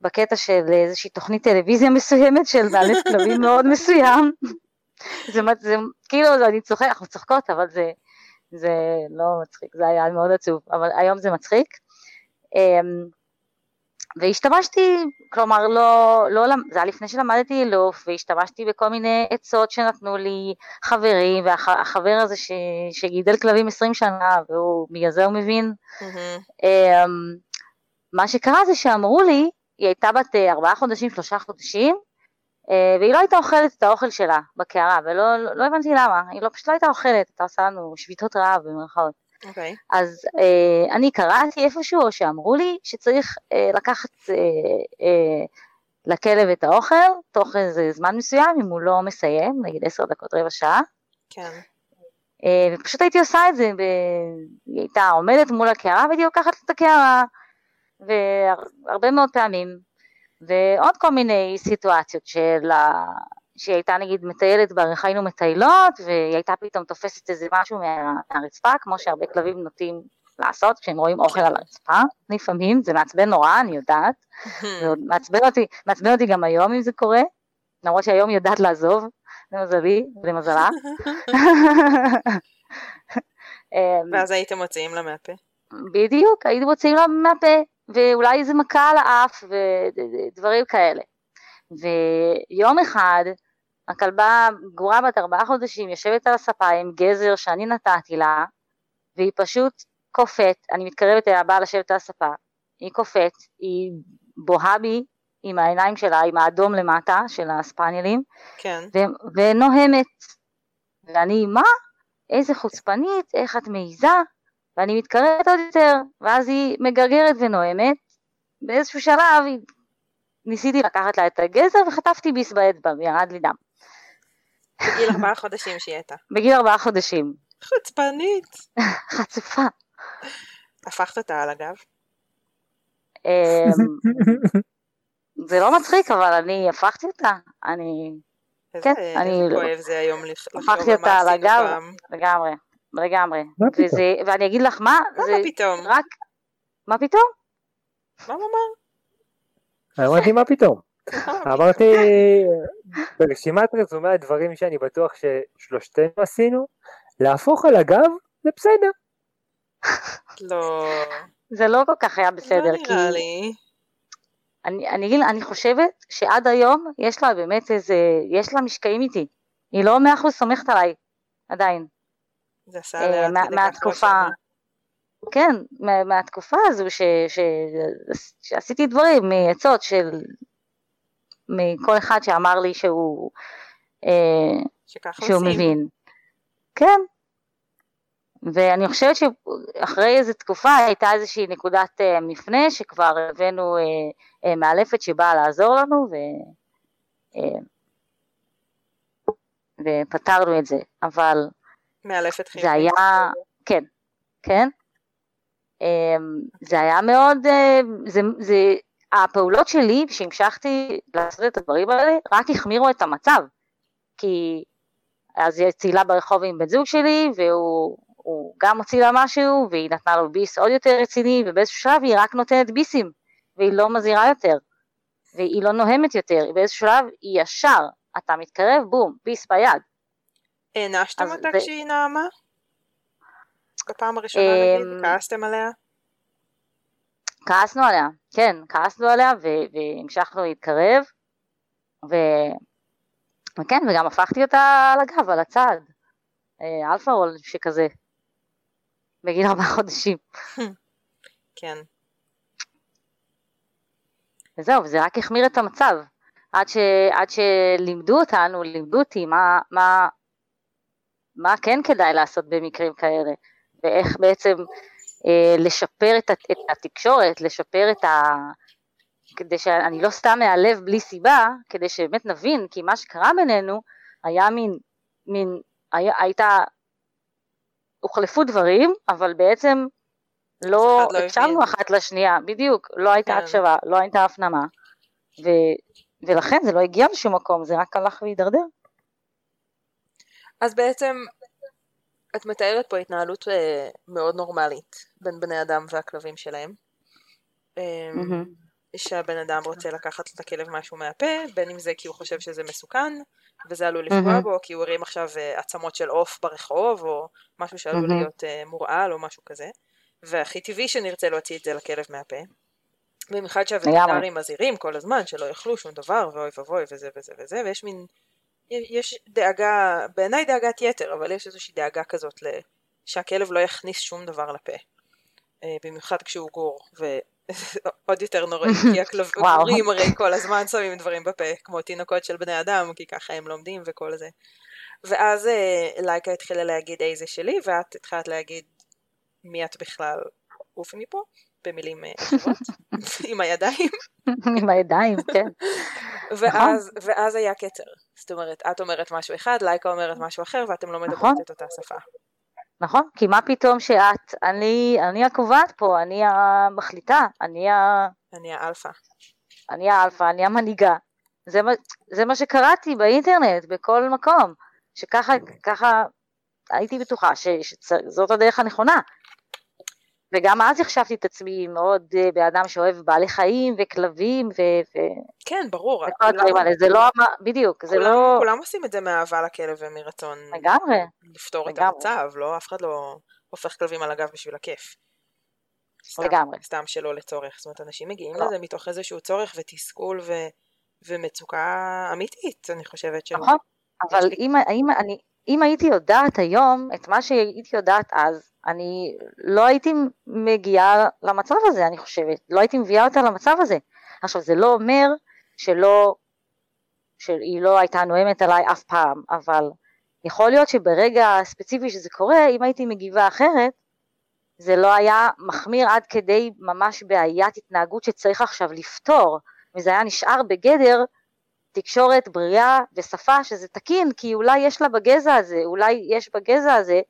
S3: בקטע של איזושהי תוכנית טלוויזיה מסוימת של מאלף כלבים מאוד מסוים. זה, זה כאילו, זה- אני צוחק, אנחנו צוחקות, אבל זה, זה לא מצחיק, זה היה מאוד עצוב, אבל היום זה מצחיק. אמ, והשתמשתי, כלומר לא, לא, זה היה לפני שלמדתי אילוף, והשתמשתי בכל מיני עצות שנתנו לי חברים, והחבר הזה ש, שגידל כלבים 20 שנה, והוא, בגלל זה הוא מבין. אמ, מה שקרה זה שאמרו לי, היא הייתה בת אה, ארבעה חודשים, שלושה חודשים, והיא לא הייתה אוכלת את האוכל שלה בקערה, ולא לא, הבנתי למה, היא לא, פשוט לא הייתה אוכלת, הייתה עושה לנו שביתות רעב במרכאות.
S1: אוקיי.
S3: אז אה, אני קראתי איפשהו, או שאמרו לי, שצריך אה, לקחת אה, אה, לכלב את האוכל, תוך איזה זמן מסוים, אם הוא לא מסיים, נגיד עשר דקות, רבע שעה,
S1: כן.
S3: אה, ופשוט הייתי עושה את זה, ב... היא הייתה עומדת מול הקערה והייתי לוקחת את הקערה, והרבה מאוד פעמים, ועוד כל מיני סיטואציות של ה... שהיא הייתה נגיד מטיילת בעריכה, היינו מטיילות, והיא הייתה פתאום תופסת איזה משהו מה... מהרצפה, כמו שהרבה כלבים נוטים לעשות כשהם רואים אוכל על הרצפה, לפעמים, זה מעצבן נורא, אני יודעת, מעצבן אותי, מעצבן אותי גם היום אם זה קורה, למרות שהיום היא יודעת לעזוב, למזלי, למזלה. אמ,
S1: ואז הייתם מוציאים לה מהפה.
S3: בדיוק, הייתי מוציאים לה מהפה, ואולי איזה מכה על האף ודברים כאלה. ויום אחד, הכלבה גורה בת ארבעה חודשים יושבת על הספה עם גזר שאני נתתי לה, והיא פשוט קופאת, אני מתקרבת אליה, באה לשבת על הספה, היא קופאת, היא בוהה בי עם העיניים שלה, עם האדום למטה של הספניאלים,
S1: כן.
S3: ונוהמת. ואני, מה? איזה חוצפנית, איך את מעיזה? ואני מתקרבת עוד יותר, ואז היא מגרגרת ונואמת. באיזשהו שלב ניסיתי לקחת לה את הגזר וחטפתי ביס באצבע וירד לי דם.
S1: בגיל ארבעה חודשים שהיא הייתה.
S3: בגיל ארבעה חודשים.
S1: חוצפנית.
S3: חצופה.
S1: הפכת אותה על הגב.
S3: אמ, זה לא מצחיק, אבל אני הפכתי אותה. אני
S1: איזה
S3: כן,
S1: איזה
S3: אני לא-
S1: כואב זה היום לח- לחשוב
S3: הפכתי
S1: על
S3: אותה
S1: מה
S3: על
S1: עשינו
S3: הגב.
S1: פעם.
S3: לגמרי, לגמרי.
S4: מה פתאום?
S3: וזה, ואני אגיד לך מה,
S1: מה
S3: זה
S1: מה פתאום?
S3: רק... מה פתאום?
S1: מה מה מה?
S4: אמרתי מה פתאום.
S1: אה,
S4: אמרתי ברשימת רזומי הדברים שאני בטוח ששלושתנו עשינו, להפוך על הגב זה בסדר.
S1: לא.
S3: זה לא כל כך היה בסדר,
S1: לא
S3: כי
S1: נראה לי.
S3: אני, אני, אגיד- אני חושבת שעד היום יש לה באמת איזה, יש לה משקעים איתי. היא לא מאה אחוז סומכת עליי, עדיין.
S1: זה עשה
S3: אה, מהתקופה. כן, מה, מהתקופה הזו ש, ש, שעשיתי דברים מעצות של, מכל אחד שאמר לי שהוא, אה, שהוא. מבין. כן. ואני חושבת שאחרי איזו תקופה הייתה איזושהי נקודת אה, מפנה שכבר הבאנו אה, אה, מאלפת שבאה לעזור לנו ו, אה, ופתרנו את זה, אבל
S1: מאלפת חיובית.
S3: זה היה, כן, כן, אה, זה היה מאוד, אה, זה, זה, הפעולות שלי שהמשכתי לעשות את הדברים האלה רק החמירו את המצב, כי אז היא ציילה ברחוב עם בן זוג שלי, והוא הוא גם הוציא לה משהו, והיא נתנה לו ביס עוד יותר רציני, ובאיזשהו שלב היא רק נותנת ביסים, והיא לא מזהירה יותר, והיא לא נוהמת יותר, באיזשהו שלב היא ישר, אתה מתקרב, בום, ביס ביד.
S1: הענשתם
S3: אז
S1: אותה
S3: זה-
S1: כשהיא נעמה? בפעם הראשונה
S3: אמ,
S1: נגיד? כעסתם עליה?
S3: כעסנו עליה, כן, כעסנו עליה, ו- והמשכנו להתקרב, ו... וכן, וגם הפכתי אותה על הגב, על הצד, אה, alpha roll שכזה, בגיל ארבעה חודשים.
S1: כן.
S3: וזהו, וזה רק החמיר את המצב. עד, ש, עד שלימדו אותנו, לימדו אותי מה, מה, מה כן כדאי לעשות במקרים כאלה, ואיך בעצם אה, לשפר את, את התקשורת, לשפר את ה... כדי שאני לא סתם מהלב בלי סיבה, כדי שבאמת נבין, כי מה שקרה בינינו היה מין, מין היה- הייתה, הוחלפו דברים, אבל בעצם לא
S1: לא
S3: הקשבנו
S1: הבין.
S3: אחת לשנייה, בדיוק, לא הייתה
S1: כן.
S3: הקשבה, לא הייתה הפנמה, ו, ולכן זה לא הגיע לשום מקום, זה רק הלך והידרדר.
S1: אז בעצם את מתארת פה התנהלות אה, מאוד נורמלית בין בני אדם והכלבים שלהם. אה,
S3: מהמם.
S1: שהבן אדם רוצה לקחת את הכלב משהו מהפה, בין אם זה כי הוא חושב שזה מסוכן, וזה עלול לפגוע
S3: מהמם.
S1: בו, כי הוא הרים עכשיו אה, עצמות של עוף ברחוב, או משהו שעלול
S3: מהמם.
S1: להיות אה, מורעל או משהו כזה. והכי טבעי שנרצה להוציא את זה לכלב מהפה. במיוחד שהווטרינרים. מזהירים כל הזמן שלא יאכלו שום דבר, ואוי ואבוי וזה וזה וזה, ויש מין, יש דאגה, בעיניי דאגת יתר, אבל יש איזושהי דאגה כזאת ל... שהכלב לא יכניס שום דבר לפה. אה, במיוחד כשהוא גור, ועוד יותר נוראי, כי. הכלבים הרי כל הזמן שמים דברים בפה, כמו תינוקות של בני אדם, כי ככה הם לומדים וכל זה. ואז אה, לייקה התחילה להגיד זה שלי, ואת התחלת להגיד מי את בכלל, עופי מפה, במילים אה, אחרות, עם הידיים,
S3: עם הידיים, כן.
S1: ואז, ואז היה קצר. זאת אומרת, את אומרת משהו אחד, לייקה אומרת משהו אחר, ואתם לא מדברות
S3: נכון.
S1: את אותה שפה.
S3: נכון, כי מה פתאום שאת, אני, אני הקובעת פה, אני המחליטה, אני, ה,
S1: אני האלפא.
S3: אני האלפא, אני המנהיגה. זה מה, זה מה שקראתי באינטרנט, בכל מקום, שככה ככה הייתי בטוחה ש, שזאת הדרך הנכונה. וגם אז החשבתי את עצמי מאוד אה, באדם שאוהב בעלי חיים וכלבים ו,
S1: כן, ברור.
S3: וכל הדברים האלה, זה לא, בדיוק, זה לא,
S1: כולם עושים את זה מאהבה לכלב ומרצון
S3: לגמרי,
S1: לפתור את. המצב, לא? אף אחד לא הופך כלבים על הגב בשביל הכיף.
S3: לגמרי.
S1: סתם שלא לצורך. זאת אומרת, אנשים מגיעים
S3: לא.
S1: לזה מתוך איזשהו צורך ותסכול. ומצוקה אמיתית, אני חושבת.
S3: נכון, אבל אם, אם, אני, אם הייתי יודעת היום את מה שהייתי יודעת אז, אני לא הייתי מגיעה למצב הזה, אני חושבת. לא הייתי מביאה אותה למצב הזה. עכשיו, זה לא אומר שלא, שהיא לא הייתה נואמת עליי אף פעם, אבל יכול להיות שברגע הספציפי שזה קורה, אם הייתי מגיבה אחרת, זה לא היה מחמיר עד כדי ממש בעיית התנהגות שצריך עכשיו לפתור, וזה היה נשאר בגדר תקשורת בריאה ושפה שזה תקין, כי אולי יש לה בגזע הזה, אולי יש בגזע הזה,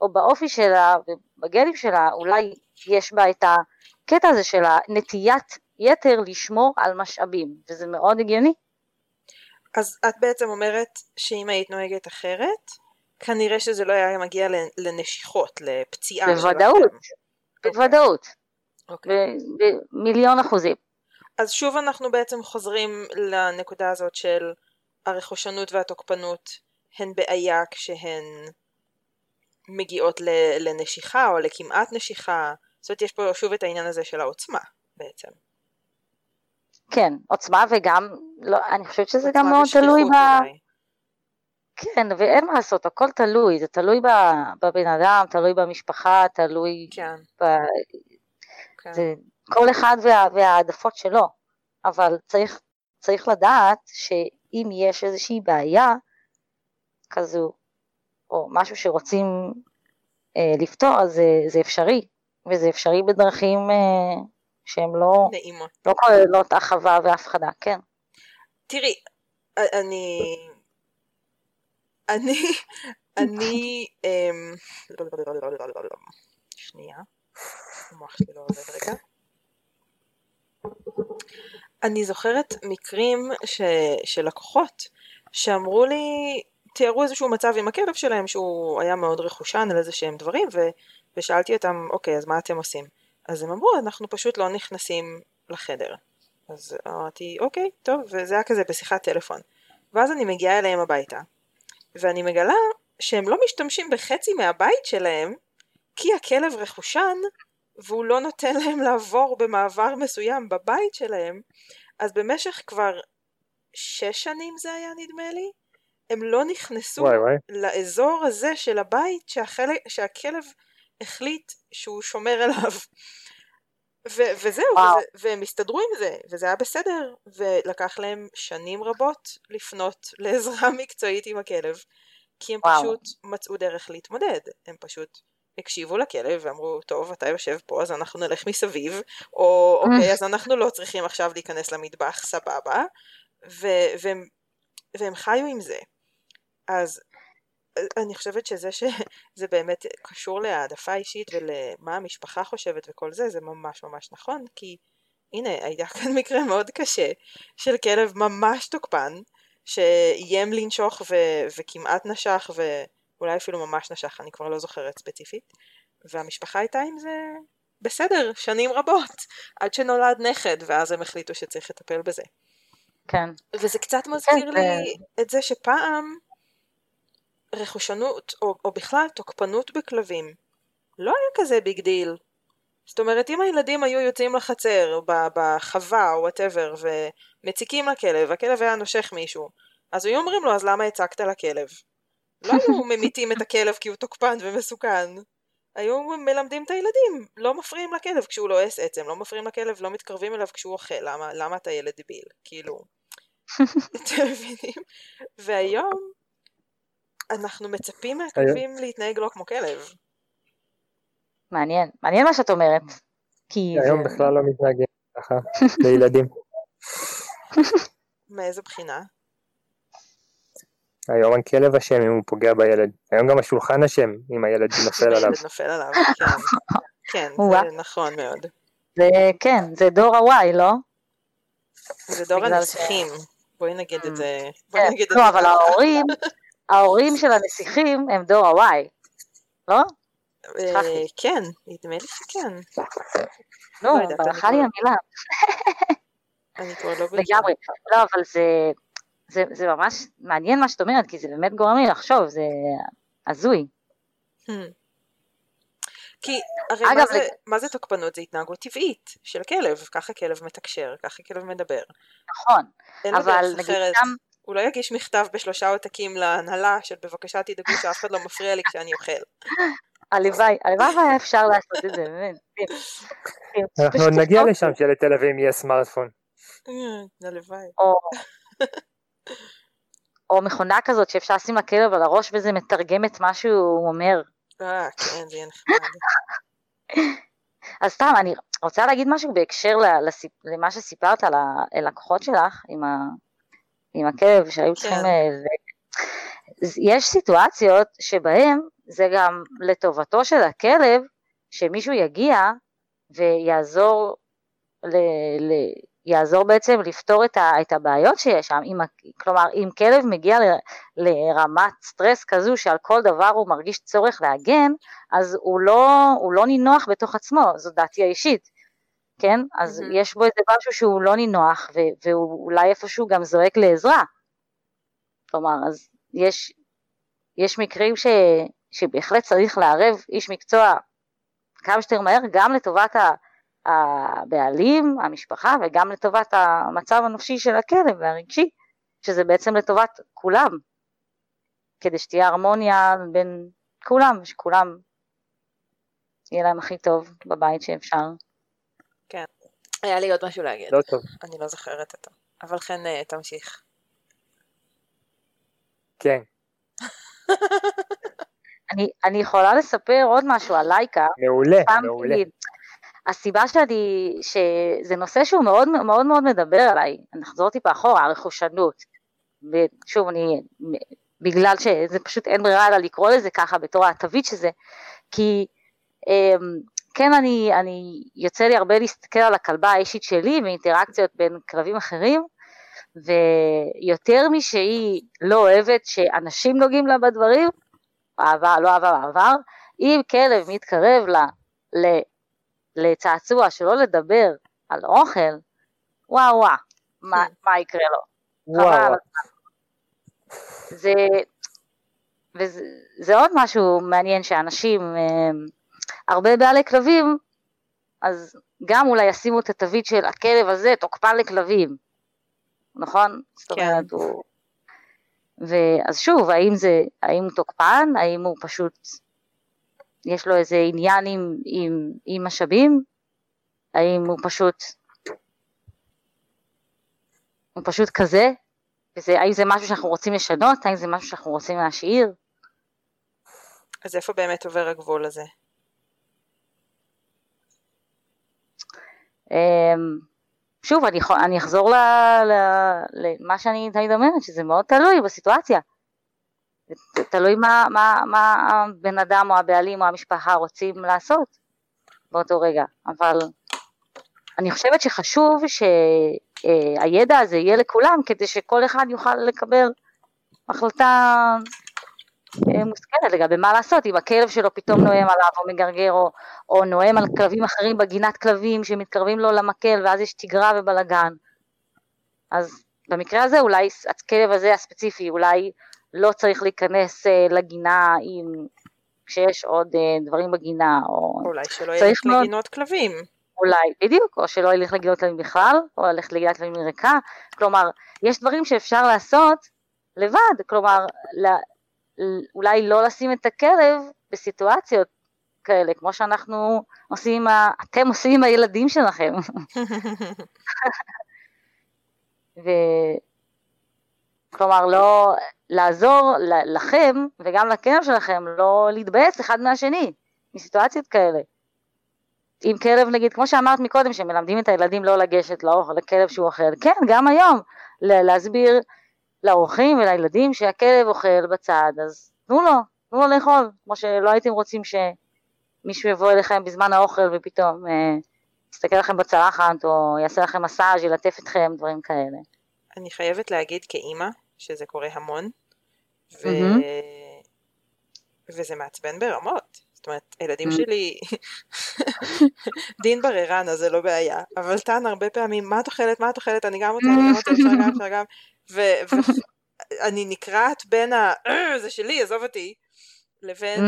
S3: או באופי שלה ובגנים שלה, אולי יש בה את הקטע הזה של הנטיית יתר לשמור על משאבים, וזה מאוד הגיוני.
S1: אז את בעצם אומרת שאם היית נוהגת אחרת, כנראה שזה לא היה מגיע לנשיכות, לפציעה.
S3: בוודאות, בוודאות,
S1: אוקיי.
S3: ב- במיליון אחוזים.
S1: אז שוב אנחנו בעצם חוזרים לנקודה הזאת של הרכושנות והתוקפנות הן בעיה כשהן מגיעות לנשיכה או לכמעט נשיכה. זאת אומרת, יש פה שוב את העניין הזה של העוצמה בעצם.
S3: כן, עוצמה וגם, לא, אני חושבת שזה גם מאוד תלוי ב...
S1: אולי.
S3: כן, ואין מה לעשות, הכל תלוי, זה תלוי בבן אדם, תלוי במשפחה, תלוי
S1: כן,
S3: ב...
S1: כן.
S3: זה כל אחד וה, וההעדפות שלו, אבל צריך, צריך לדעת שאם יש איזושהי בעיה כזו, או משהו שרוצים אה, לפתור, אז זה, זה אפשרי, וזה אפשרי בדרכים אה, שהן לא,
S1: נעימות.
S3: לא כוללות הרחבה והפחדה, כן.
S1: תראי, אני... אני... אני... אמ, שנייה. המוח שלי לא עובד רגע. אני זוכרת מקרים ש... של לקוחות שאמרו לי, תיארו איזשהו מצב עם הכלב שלהם שהוא היה מאוד רכושן על איזה שהם דברים ו... ושאלתי אותם, אוקיי, אז מה אתם עושים? אז הם אמרו, אנחנו פשוט לא נכנסים לחדר. אז אמרתי, אוקיי, טוב, וזה היה כזה בשיחת טלפון. ואז אני מגיעה אליהם הביתה, ואני מגלה שהם לא משתמשים בחצי מהבית שלהם, כי הכלב רכושן, והוא לא נותן להם לעבור במעבר מסוים בבית שלהם, אז במשך כבר שש שנים זה היה נדמה לי, הם לא נכנסו
S4: וואי וואי.
S1: לאזור הזה של הבית שהחלק, שהכלב החליט שהוא שומר עליו. ו- וזהו. וזה, והם הסתדרו עם זה, וזה היה בסדר, ולקח להם שנים רבות לפנות לעזרה מקצועית עם הכלב, כי הם
S3: וואו.
S1: פשוט מצאו דרך להתמודד, הם פשוט הקשיבו לכלב ואמרו, טוב, אתה יושב פה, אז אנחנו נלך מסביב, או אוקיי, אז אנחנו לא צריכים עכשיו להיכנס למטבח, סבבה, ו- והם, והם חיו עם זה. אז אני חושבת שזה שזה באמת קשור להעדפה אישית ולמה המשפחה חושבת וכל זה, זה ממש ממש נכון, כי הנה, היה כאן מקרה מאוד קשה של כלב ממש תוקפן, שאיים לנשוך ו- וכמעט נשך ואולי אפילו ממש נשך, אני כבר לא זוכרת ספציפית, והמשפחה הייתה עם זה בסדר, שנים רבות, עד שנולד נכד, ואז הם החליטו שצריך לטפל בזה.
S3: כן.
S1: וזה קצת מזכיר
S3: כן,
S1: לי את זה שפעם רכושנות, או, או בכלל תוקפנות בכלבים, לא היה כזה big deal. זאת אומרת, אם הילדים היו יוצאים לחצר, בחווה או whatever, ומציקים לכלב, והכלב היה נושך מישהו, אז היו אומרים לו, אז למה הצקת לכלב? לא היו ממיתים את הכלב כי הוא תוקפן ומסוכן. היו מלמדים את הילדים, לא מפריעים לכלב כשהוא לועס עצם, לא מפריעים לכלב, לא מתקרבים אליו כשהוא אוכל, למה, למה אתה ילד דביל? כאילו, אתם מבינים? והיום אנחנו מצפים מהכלבים להתנהג לא כמו כלב.
S3: מעניין, מעניין מה שאת אומרת. כי
S4: היום בכלל לא מתנהגים ככה לילדים.
S1: מאיזה בחינה?
S4: היום הכלב אשם אם הוא פוגע בילד. היום גם השולחן אשם אם הילד נופל עליו.
S1: הילד נופל עליו, כן. כן. זה נכון מאוד.
S3: זה, כן, זה דור ה-Y, לא?
S1: זה דור הנסיכים. בואי נגיד את זה. בואי
S3: כן,
S1: נגיד את
S3: לא,
S1: זה
S3: אבל. ההורים, ההורים של הנסיכים הם דור ה-Y, לא?
S1: אה. כן, נדמה לי שכן.
S3: לא,
S1: אני
S3: ברכה לי המילה.
S1: אני כבר לא בטוחה.
S3: לגמרי. לא, אבל זה, זה, זה ממש מעניין מה שאת אומרת, כי זה באמת גורם לי לחשוב, זה הזוי.
S1: Hmm. כי הרי
S3: אגב,
S1: מה זה,
S3: לג-
S1: מה זה תוקפנות? זה התנהגות טבעית של כלב, ככה כלב מתקשר, ככה כלב מדבר.
S3: נכון, אבל נגיד
S1: אחרת.
S3: גם,
S1: הוא לא יגיש מכתב בשלושה עותקים להנהלה של בבקשה תדאגו שאף אחד לא מפריע לי כשאני אוכל.
S3: הלוואי, הלוואי והיה אפשר לעשות את זה, באמת.
S4: אנחנו נגיע
S3: לפנות-
S4: לשם שלתל אביב יהיה סמארטפון.
S1: אה, הלוואי.
S3: או, מכונה כזאת שאפשר לשים לכלב על הראש וזה מתרגם את מה שהוא אומר.
S1: אה, כן, זה יהיה נחמד.
S3: אז סתם, אני רוצה להגיד משהו בהקשר לסיפ- למה שסיפרת על הלקוחות שלך עם, ה, עם הכלב שהיו צריכים...
S1: כן.
S3: אה, זה- יש סיטואציות שבהם זה גם לטובתו של הכלב, שמישהו יגיע ויעזור ל, ל, יעזור בעצם לפתור את, ה, את הבעיות שיש שם, אם, כלומר אם כלב מגיע ל, לרמת סטרס כזו שעל כל דבר הוא מרגיש צורך להגן, אז הוא לא, הוא לא נינוח בתוך עצמו, זו דעתי האישית, כן? אז
S1: מהמם.
S3: יש בו איזה משהו שהוא לא נינוח ו- והוא אולי איפשהו גם זועק לעזרה. כלומר, אז יש, יש מקרים ש, שבהחלט צריך לערב איש מקצוע כמה שיותר מהר, גם לטובת ה- הבעלים, המשפחה, וגם לטובת המצב הנפשי של הכלב והרגשי, שזה בעצם לטובת כולם, כדי שתהיה הרמוניה בין כולם, ושכולם יהיה להם הכי טוב בבית שאפשר.
S1: היה לי עוד משהו להגיד,
S4: לא טוב.
S1: אני לא זוכרת אותו. אבל חן, אה, תמשיך.
S4: כן.
S3: אני, אני יכולה לספר עוד משהו על לייקה,
S4: מעולה, מעולה.
S3: הסיבה שאני, שזה נושא שהוא מאוד מאוד מאוד מדבר עליי, נחזור טיפה אחורה, הרכושנות, ושוב אני, בגלל שזה פשוט אין ברירה אלא לקרוא לזה ככה בתור התווית שזה, כי אמ, כן אני, אני יוצא לי הרבה להסתכל על הכלבה האישית שלי ואינטראקציות בין כלבים אחרים, ויותר משהיא לא אוהבת שאנשים נוגעים לה בדברים, בעבר, לא עבר בעבר, אם כלב מתקרב לה לצעצוע, שלא לדבר על אוכל, וואו וואו, מה, מה יקרה לו?
S4: וואו.
S3: זה, וזה זה עוד משהו מעניין שאנשים, הם, הרבה בעלי כלבים, אז גם אולי ישימו את התווית של הכלב הזה תוקפן לכלבים, נכון? זאת
S1: כן.
S3: אומרת, הוא... ואז שוב, האם זה, האם הוא תוקפן, האם הוא פשוט, יש לו איזה עניין עם, עם, עם משאבים, האם הוא פשוט, הוא פשוט כזה, וזה, האם זה משהו שאנחנו רוצים לשנות, האם זה משהו שאנחנו רוצים להשאיר,
S1: אז איפה באמת עובר הגבול הזה?
S3: אמ, שוב, אני, אני אחזור ל- ל- למה שאני תמיד אומרת, שזה מאוד תלוי בסיטואציה. תלוי מה, מה, מה הבן אדם או הבעלים או המשפחה רוצים לעשות באותו רגע, אבל אני חושבת שחשוב שהידע הזה יהיה לכולם כדי שכל אחד יוכל לקבל החלטה אה, מושכלת לגבי מה לעשות, אם הכלב שלו פתאום נואם עליו או מגרגר או, או נואם על כלבים אחרים בגינת כלבים שמתקרבים לו למקל ואז יש תגרה ובלאגן. אז במקרה הזה אולי הכלב הזה הספציפי אולי לא צריך להיכנס אה, לגינה עם, כשיש עוד אה, דברים בגינה, או
S1: אולי שלא ילך
S3: מאוד-
S1: לגינות כלבים.
S3: אולי, בדיוק, או שלא ילך לגינות כלבים בכלל, או ללכת לגינת כלבים ריקה, כלומר, יש דברים שאפשר לעשות לבד, כלומר, ל, ל- אולי לא לשים את הכלב בסיטואציות כאלה, כמו שאנחנו עושים, אתם עושים עם הילדים שלכם. ו... כלומר, לא לעזור לכם וגם לכלב שלכם לא להתבאס אחד מהשני מסיטואציות כאלה. עם כלב, נגיד, כמו שאמרת מקודם, שמלמדים את הילדים לא לגשת לאוכל, לכלב שהוא אוכל, כן, גם היום, להסביר לאורחים ולילדים שהכלב אוכל בצד, אז תנו לו, תנו לו לאכול, כמו שלא הייתם רוצים שמישהו יבוא אליכם בזמן האוכל ופתאום אה, יסתכל לכם בצלחת, או יעשה לכם מסאז', ילטף אתכם, דברים כאלה.
S1: אני חייבת להגיד כאימא, שזה קורה המון, ו... וזה מעצבן ברמות. זאת אומרת, הילדים. שלי, דין בררן, אז זה לא בעיה, אבל טען הרבה פעמים, מה את אוכלת, מה את אוכלת, אני גם רוצה, אני רוצה, אפשר גם, אפשר גם, ואני נקרעת בין ה, "אה, זה שלי, עזוב אותי, לבין.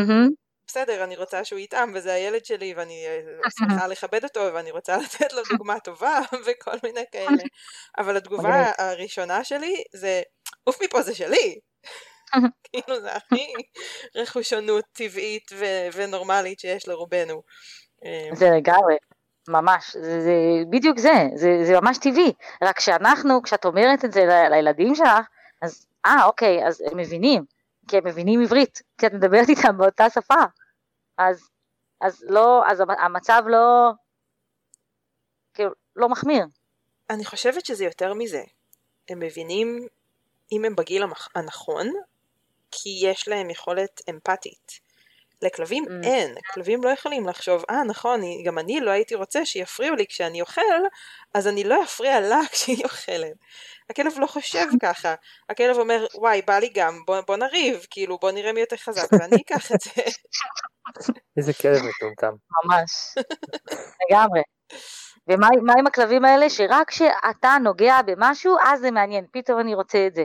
S1: בסדר, אני רוצה שהוא יטעם, וזה הילד שלי, ואני אה, שמחה לכבד אותו, ואני רוצה לתת לו דוגמה טובה, וכל מיני כאלה. אבל התגובה. הראשונה שלי זה, עוף מפה, זה שלי. כאילו זה הכי רכושנות טבעית ו- ונורמלית שיש לרובנו. אה,
S3: זה לגמרי, ממש, זה, זה בדיוק זה, זה, זה ממש טבעי, רק שאנחנו, כשאת אומרת את זה ל- לילדים שלך, אז אה אוקיי, אז הם מבינים, כי הם מבינים עברית, כי את מדברת איתם באותה שפה, אז, אז לא, אז המ- המצב לא, כאילו, לא מחמיר,
S1: אני חושבת שזה יותר מזה. הם מבינים אם הם בגיל המח- הנכון, כי יש להם יכולת אמפתית. לכלבים
S3: Mm.
S1: אין, כלבים לא יכולים לחשוב, אה נכון, אני- גם אני לא הייתי רוצה שיפריעו לי כשאני אוכל, אז אני לא אפריע לה כשהיא אוכלת. הכלב לא חושב ככה, הכלב אומר, וואי, בא לי גם, בוא, בוא נריב, כאילו, בוא נראה מי יותר חזק, ואני אקח את זה.
S2: איזה כלב מטומטם.
S3: ממש, לגמרי. ומה מה עם הכלבים האלה, שרק כשאתה נוגע במשהו, אז זה מעניין, פתאום אני רוצה את זה.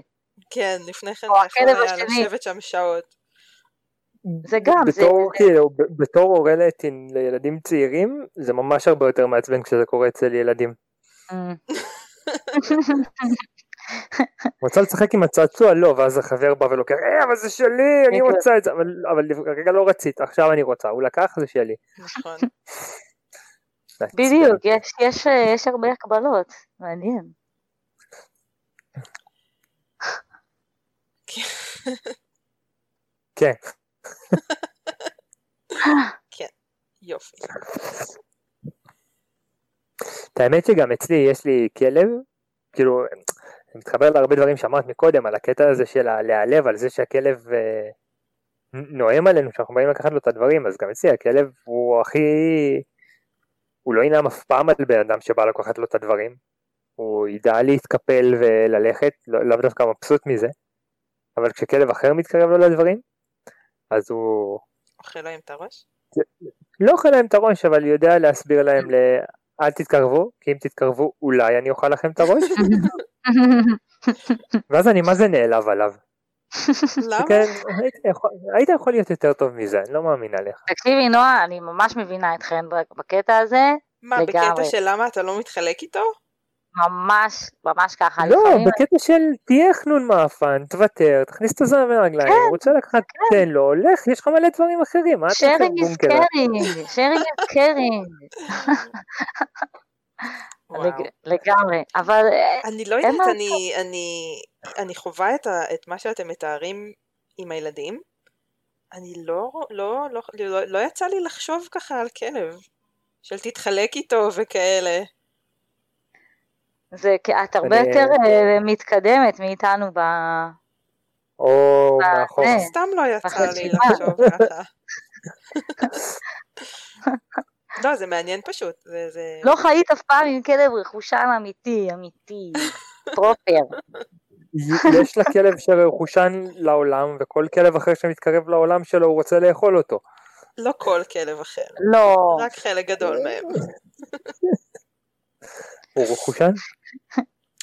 S1: כן, לפני כן
S3: או
S1: זה יכול היה. לשבת שם שעות.
S3: זה גם, זה,
S2: בתור, כאילו, ב- בתור הורה לילדים- לילדים צעירים, זה ממש הרבה יותר מעצבן כשזה קורה אצל ילדים.
S3: אה,
S2: רוצה לשחק עם הצעצוע? לא, ואז החבר בא ולוקח, אה, אבל זה שלי, אני
S3: כן.
S2: רוצה את זה, אבל, אבל רגע לא רצית, עכשיו אני רוצה, הוא לקח, זה שלי.
S1: נכון.
S2: מעצבן.
S3: בדיוק, יש, יש, יש הרבה הקבלות, מעניין.
S2: כן.
S1: יופי.
S2: את האמת שגם אצלי יש לי כלב, כאילו, אני מתחבר להרבה דברים שאמרת מקודם, על הקטע הזה של להיעלב, על זה שהכלב אה, נואם עלינו, שאנחנו באים לקחת לו את הדברים, אז גם אצלי הכלב הוא הכי... הוא לא ינאם אף פעם על בן אדם שבא לקחת לו את הדברים, הוא ידע להתקפל וללכת, לא- לאו דווקא מבסוט מזה, אבל כשכלב אחר מתקרב לו לדברים, אז הוא
S1: אוכל להם את הראש?
S2: לא אוכל להם את הראש, אבל יודע להסביר להם ל... אל תתקרבו, כי אם תתקרבו אולי אני אוכל לכם את הראש, ואז אני מה זה נעלב עליו.
S1: למה?
S2: כן, היית יכול- להיות יותר טוב מזה, אני לא מאמינה לך.
S3: תקשיבי נועה, אני ממש מבינה אתכן בקטע הזה,
S1: מה, בקטע. של למה אתה לא מתחלק איתו?
S3: ממש, ממש ככה,
S2: לא, בקטע של תהיה חנון מאפן, תוותר, תכניס את הזמן מהרגליים, הוא רוצה לקחת, תן לו, הולך, יש לך מלא דברים אחרים, מה אתה עושה בונקר?
S3: caring, sharing is caring,
S1: וואו.
S3: לג- לגמרי, אבל אה,
S1: אני לא יודעת, אני, אני, אני חווה את, ה, את מה שאתם מתארים עם הילדים. אני לא, לא, לא, לא, לא יצא לי לחשוב ככה על כלב. של תתחלק איתו וכאלה.
S3: זה, כי את הרבה
S2: אני-
S3: יותר אה, מתקדמת מאיתנו ב-
S4: או מאחור.
S3: אה,
S1: סתם לא יצא לי. לחשוב ככה. לא, זה מעניין פשוט. זה, זה...
S3: לא חיית אף פעם עם כלב רכושן אמיתי, אמיתי, פרופר.
S4: יש לכלב שרכושן לעולם, וכל כלב אחר שמתקרב לעולם שלו הוא רוצה לאכול אותו.
S1: לא כל כלב אחר,
S3: לא,
S1: רק חלק גדול מהם.
S4: הוא רכושן?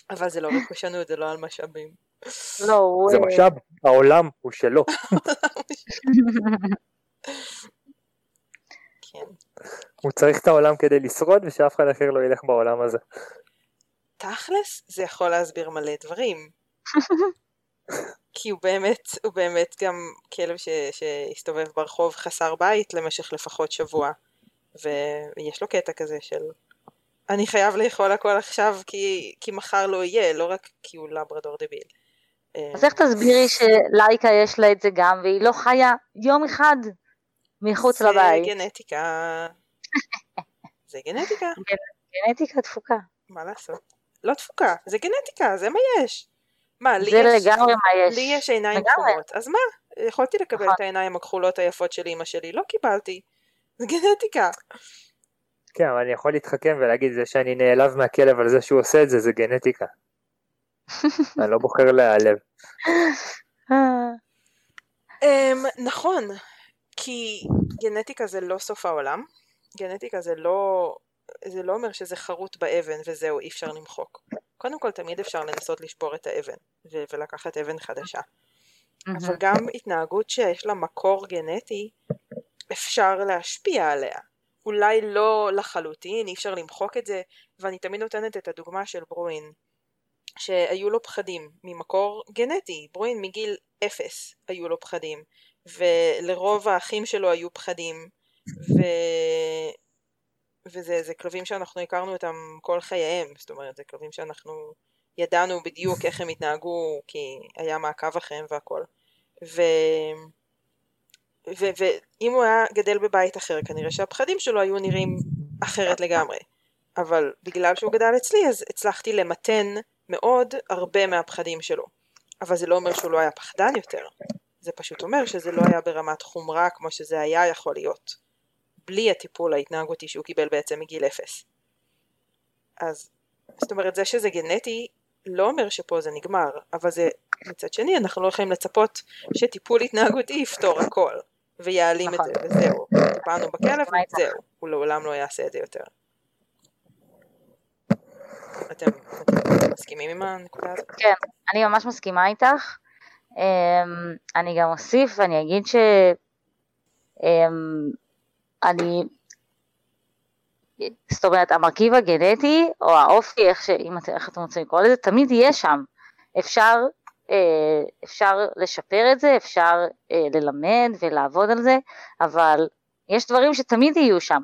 S1: אבל זה לא רכושנות, זה לא על משאבים.
S3: לא, הוא...
S4: זה משאב, העולם הוא שלו.
S1: כן.
S4: הוא צריך את העולם כדי לשרוד ושאף אחד אחר לא ילך בעולם הזה.
S1: תכלס, זה יכול להסביר מלא דברים. כי הוא באמת, הוא באמת גם כלב ש, שהסתובב ברחוב חסר בית למשך לפחות שבוע. ויש לו קטע כזה של אני חייב לאכול הכל עכשיו כי, כי מחר לא יהיה, לא רק כי הוא לברדור דביל. אה,
S3: אז איך תסבירי שלייקה יש לה את זה גם, והיא לא חיה יום אחד מחוץ לבית?
S1: זה גנטיקה. זה גנטיקה,
S3: גנטיקה תפוקה.
S1: מה לעשות? לא תפוקה, זה גנטיקה, זה מה יש. מה, לי
S3: זה
S1: יש...
S3: לגמרי מה יש.
S1: לי יש עיניים. כחולות, אז מה? יכולתי לקבל
S3: נכון.
S1: את העיניים הכחולות היפות של אמא שלי, לא קיבלתי. זה גנטיקה.
S4: כן, אבל אני יכול להתחכם ולהגיד זה שאני נעלב מהכלב על זה שהוא עושה את זה, זה גנטיקה. אני לא בוחר להיעלב.
S3: אה,
S1: Um, נכון, כי גנטיקה זה לא סוף העולם. גנטיקה זה לא, זה לא אומר שזה חרוט באבן וזהו, אי אפשר למחוק. קודם כל, תמיד אפשר לנסות לשבור את האבן ו- ולקחת אבן חדשה. אבל גם התנהגות שיש לה מקור גנטי, אפשר להשפיע עליה. אולי לא לחלוטין, אי אפשר למחוק את זה, ואני תמיד נותנת את הדוגמה של ברואין, שהיו לו פחדים ממקור גנטי, ברואין מגיל אפס היו לו פחדים, ולרוב האחים שלו היו פחדים, ו... וזה זה כלבים שאנחנו הכרנו אותם כל חייהם, זאת אומרת זה כלבים שאנחנו ידענו בדיוק איך הם התנהגו, כי היה מעקב אחריהם והכל. ו... ו- ואם הוא היה גדל בבית אחר, כנראה שהפחדים שלו היו נראים אחרת לגמרי. אבל בגלל שהוא גדל אצלי, אז הצלחתי למתן מאוד הרבה מהפחדים שלו. אבל זה לא אומר שהוא לא היה פחדן יותר. זה פשוט אומר שזה לא היה ברמת חומרה כמו שזה היה יכול להיות. בלי הטיפול ההתנהגותי שהוא קיבל בעצם מגיל אפס. אז, זאת אומרת, זה שזה גנטי, לא אומר שפה זה נגמר, אבל זה, מצד שני, אנחנו לא יכולים לצפות שטיפול התנהגותי יפתור הכל, ויעלים את
S3: נכון.
S1: זה, וזהו. טיפלנו בכלב,
S3: מה איתך?
S1: זהו. הוא לעולם לא יעשה את זה יותר. אתם, אתם מסכימים עם הנקודה הזאת?
S3: כן, אני ממש מסכימה איתך. אמ, אני גם אוסיף ואני אגיד ש... אמ, אני... זאת אומרת, המרכיב הגנטי, או האופי, איך, ש... אם את- איך אתם רוצים לקרוא לזה, תמיד יהיה שם. אפשר, אה, אפשר לשפר את זה, אפשר אה, ללמד ולעבוד על זה, אבל יש דברים שתמיד יהיו שם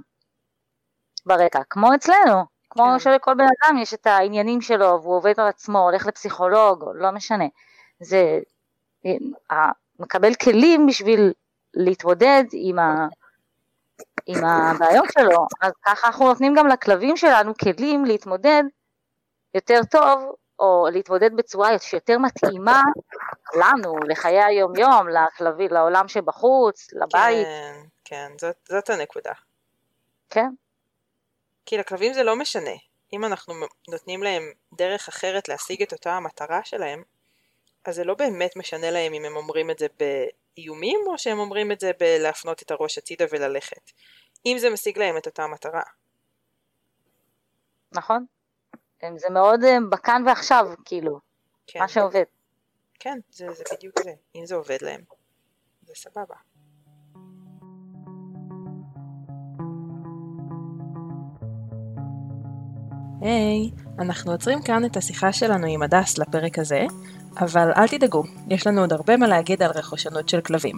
S3: ברקע, כמו אצלנו, כמו
S1: כן.
S3: שלכל בן אדם יש את העניינים שלו, והוא עובד על עצמו, הולך לפסיכולוג, לא משנה. זה, אה, מקבל כלים בשביל להתמודד עם, ה, עם הבעיות שלו, אז ככה אנחנו נותנים גם לכלבים שלנו כלים להתמודד יותר טוב, או להתמודד בצורה שיותר מתאימה לנו, לחיי היום יום, לכלבים, לעולם שבחוץ, לבית,
S1: כן, כן, זאת, זאת הנקודה.
S3: כן,
S1: כי לכלבים זה לא משנה. אם אנחנו נותנים להם דרך אחרת להשיג את אותה המטרה שלהם, אז זה לא באמת משנה להם אם הם אומרים את זה באיומים, או שהם אומרים את זה בלהפנות את הראש הצידה וללכת. אם זה משיג להם את אותה מטרה.
S3: נכון? זה מאוד אה, בכאן ועכשיו, כאילו,
S1: כן,
S3: מה שעובד.
S1: כן, זה, זה בדיוק זה. אם זה עובד להם, זה סבבה. היי, hey, אנחנו עוצרים כאן את השיחה שלנו עם הדס לפרק הזה, אבל אל תדאגו, יש לנו עוד הרבה מה להגיד על רכושנות של כלבים.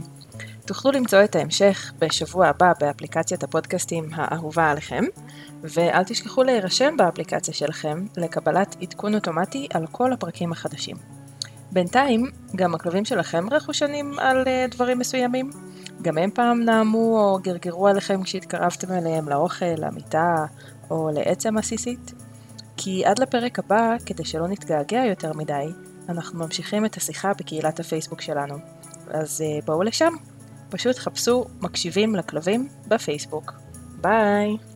S1: תוכלו למצוא את ההמשך בשבוע הבא באפליקציית הפודקאסטים האהובה עליכם, ואל תשכחו להירשם באפליקציה שלכם לקבלת עדכון אוטומטי על כל הפרקים החדשים. בינתיים, גם הכלבים שלכם רכושנים על uh, דברים מסוימים? גם הם פעם נעמו או גרגרו עליכם כשהתקרבתם אליהם לאוכל, למיטה או לעצם עסיסית? כי עד לפרק הבא, כדי שלא נתגעגע יותר מדי, אנחנו ממשיכים את השיחה בקהילת הפייסבוק שלנו. אז אה, בואו לשם. פשוט חפשו מקשיבים לכלבים בפייסבוק. ביי!